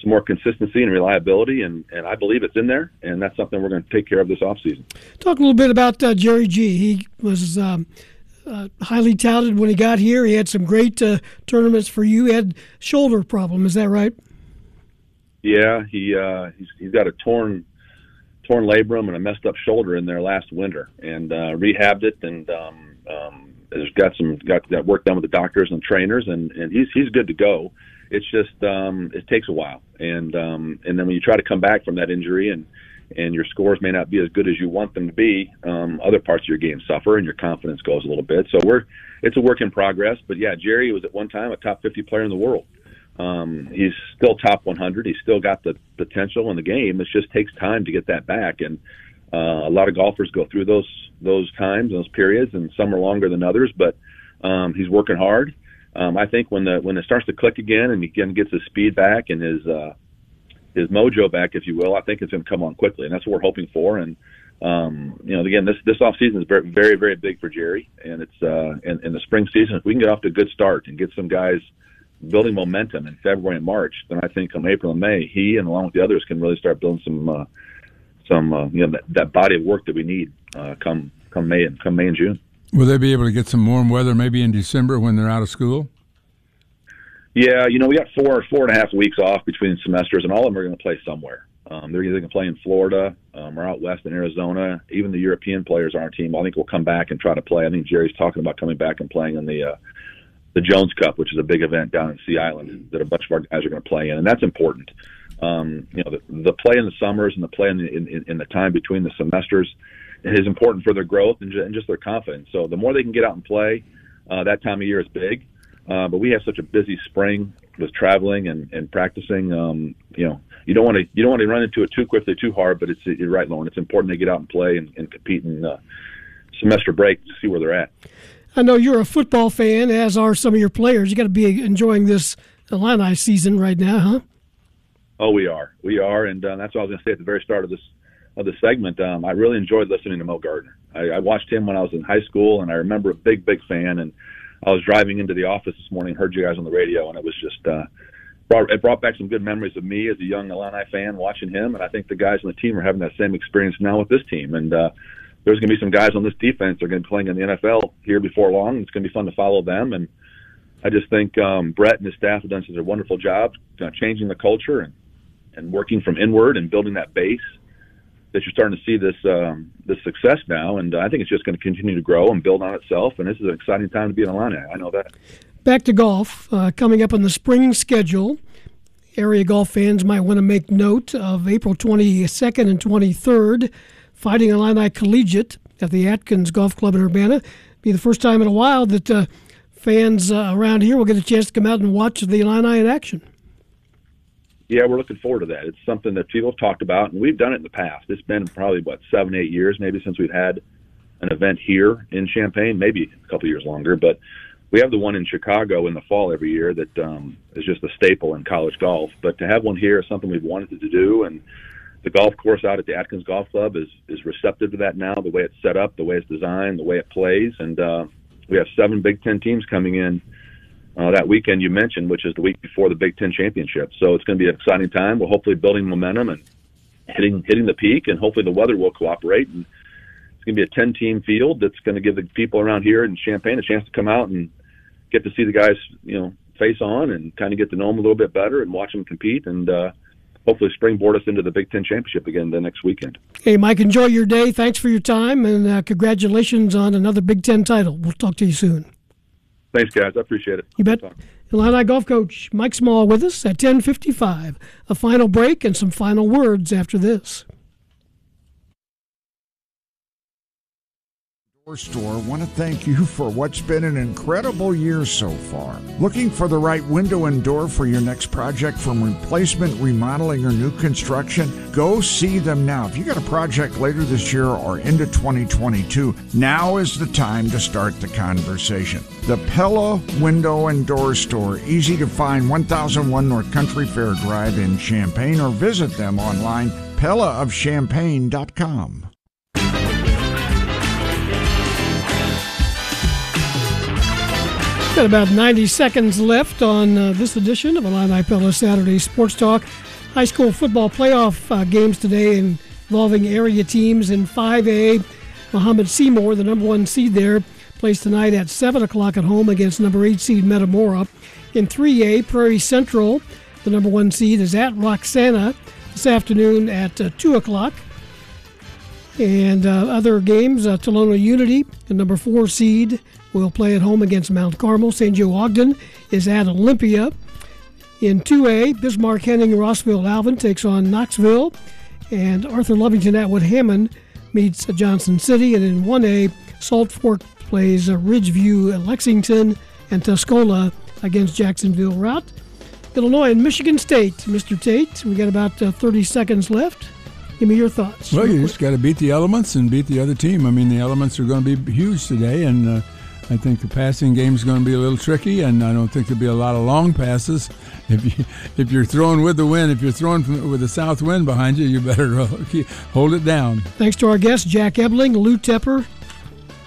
some more consistency and reliability, and, and I believe it's in there, and that's something we're going to take care of this offseason.
Talk a little bit about uh, Jerry Ji. He was um, uh, highly touted when he got here. He had some great uh, tournaments for you. He had shoulder problem. Is that right?
Yeah, he uh, he's he's got a torn torn labrum and a messed up shoulder in there last winter, and uh, rehabbed it, and um, um, has got some got that work done with the doctors and trainers, and and he's he's good to go. It's just um, it takes a while, and um, and then when you try to come back from that injury and and your scores may not be as good as you want them to be, um, other parts of your game suffer and your confidence goes a little bit. So we're it's a work in progress. But yeah, Jerry was at one time a top 50 player in the world. Um, he's still top 100. He's still got the potential in the game. It just takes time to get that back, and uh, a lot of golfers go through those those times, those periods, and some are longer than others. But um, he's working hard. Um, I think when the when it starts to click again and he again gets his speed back and his uh, his mojo back, if you will, I think it's going to come on quickly, and that's what we're hoping for. And um, you know, again, this this off season is very, very, very big for Jerry, and it's uh, in, in the spring season. If we can get off to a good start and get some guys building momentum in February and March, then I think come April and May, he and along with the others can really start building some uh, some uh, you know that, that body of work that we need uh, come come May and come May and June.
Will they be able to get some warm weather maybe in December when they're out of school?
Yeah, you know, we got four four and a half weeks off between semesters, and all of them are going to play somewhere. Um, they're either going to play in Florida um, or out west in Arizona. Even the European players on our team, I think, will come back and try to play. I think Jerry's talking about coming back and playing in the uh, the Jones Cup, which is a big event down in Sea Island that a bunch of our guys are going to play in, and that's important. Um, you know, the, the play in the summers and the play in the, in, in the time between the semesters is important for their growth and, ju- and just their confidence. So the more they can get out and play, uh, that time of year is big. Uh, but we have such a busy spring with traveling and, and practicing. Um, you know, you don't want to you don't want to run into it too quickly, too hard. But it's you're right, Loren. It's important to get out and play and, and compete in uh, semester break to see where they're at.
I know you're a football fan, as are some of your players. You got to be enjoying this Illini season right now, huh?
Oh, we are, we are, and uh, that's what I was going to say at the very start of this of the segment. Um, I really enjoyed listening to Moe Gardner. I, I watched him when I was in high school, and I remember a big, big fan. And I was driving into the office this morning, heard you guys on the radio, and it was just uh, brought it brought back some good memories of me as a young Illini fan watching him. And I think the guys on the team are having that same experience now with this team. And uh, there's going to be some guys on this defense that are going to be playing in the NFL here before long. It's going to be fun to follow them. And I just think um, Bret and his staff have done such a wonderful job uh, changing the culture and and working from inward and building that base that you're starting to see this um, this success now, and I think it's just going to continue to grow and build on itself. And this is an exciting time to be an Illini. I know that.
Back to golf, uh, coming up on the spring schedule. Area golf fans might want to make note of April 22nd and 23rd, Fighting Illini Collegiate at the Atkins Golf Club in Urbana. Be the first time in a while that uh, fans uh, around here will get a chance to come out and watch the Illini in action
yeah, we're looking forward to that. It's something that people have talked about, and we've done it in the past. It's been probably what seven, eight years, maybe since we've had an event here in Champaign, maybe a couple years longer. But we have the one in Chicago in the fall every year that um, is just a staple in college golf. But to have one here is something we've wanted to do, and the golf course out at the Atkins Golf Club is is receptive to that now. The way it's set up, the way it's designed, the way it plays, and uh, we have seven Big Ten teams coming in uh, that weekend you mentioned, which is the week before the Big Ten championship. So it's going to be an exciting time. We're hopefully building momentum and hitting hitting the peak, and hopefully the weather will cooperate. And it's going to be a ten team field that's going to give the people around here in Champaign a chance to come out and get to see the guys, you know, face on and kind of get to know them a little bit better and watch them compete and. uh hopefully springboard us into the Big Ten championship again the next weekend.
Hey, Mike, enjoy your day. Thanks for your time, and uh, congratulations on another Big Ten title. We'll talk to you soon.
Thanks, guys. I appreciate it.
You bet. Illini golf coach Mike Small with us at 10:55. A final break and some final words after this.
Store want to thank you for what's been an incredible year so far. Looking for the right window and door for your next project from replacement, remodeling, or new construction? Go see them now. If you got a project later this year or into 2022, now is the time to start the conversation. The Pella Window and Door Store, easy to find 1001 North Country Fair Drive in Champaign, or visit them online, pellaofchampaign.com.
Got about 90 seconds left on uh, this edition of Illini Pella Saturday Sports Talk. High school football playoff uh, games today involving area teams in 5A. Mahomet-Seymour, the number one seed there, plays tonight at 7 o'clock at home against number 8 seed Metamora. In 3A, Prairie Central, the number one seed, is at Roxana this afternoon at uh, 2 o'clock. And uh, other games, uh, Tolono Unity, the number four seed, will play at home against Mount Carmel. St. Joe Ogden is at Olympia. In 2A, Bismarck Henning Rossville Alvin takes on Knoxville. And Arthur Lovington Atwood Hammond meets Johnson City. And in 1A, Salt Fork plays uh, Ridgeview Lexington and Tuscola against Jacksonville Routt. Illinois and Michigan State. Mr. Tate, we got about uh, 30 seconds left. Give me your thoughts.
Well, you just got to beat the elements and beat the other team. I mean, the elements are going to be huge today, and uh, I think the passing game is going to be a little tricky, and I don't think there'll be a lot of long passes. If you if you're throwing with the wind, if you're throwing from, with the south wind behind you, you better hold it down.
Thanks to our guests Jack Ebling, Lou Tepper,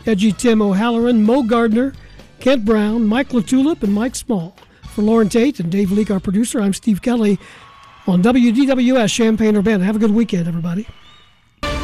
Edgy Tim O'Halloran, Moe Gardner, Kent Brown, Mike LaTulip, and Mike Small. For Loren Tate and Dave Leake, our producer, I'm Steve Kelly on WDWS Champaign Urbana. Have a good weekend, everybody.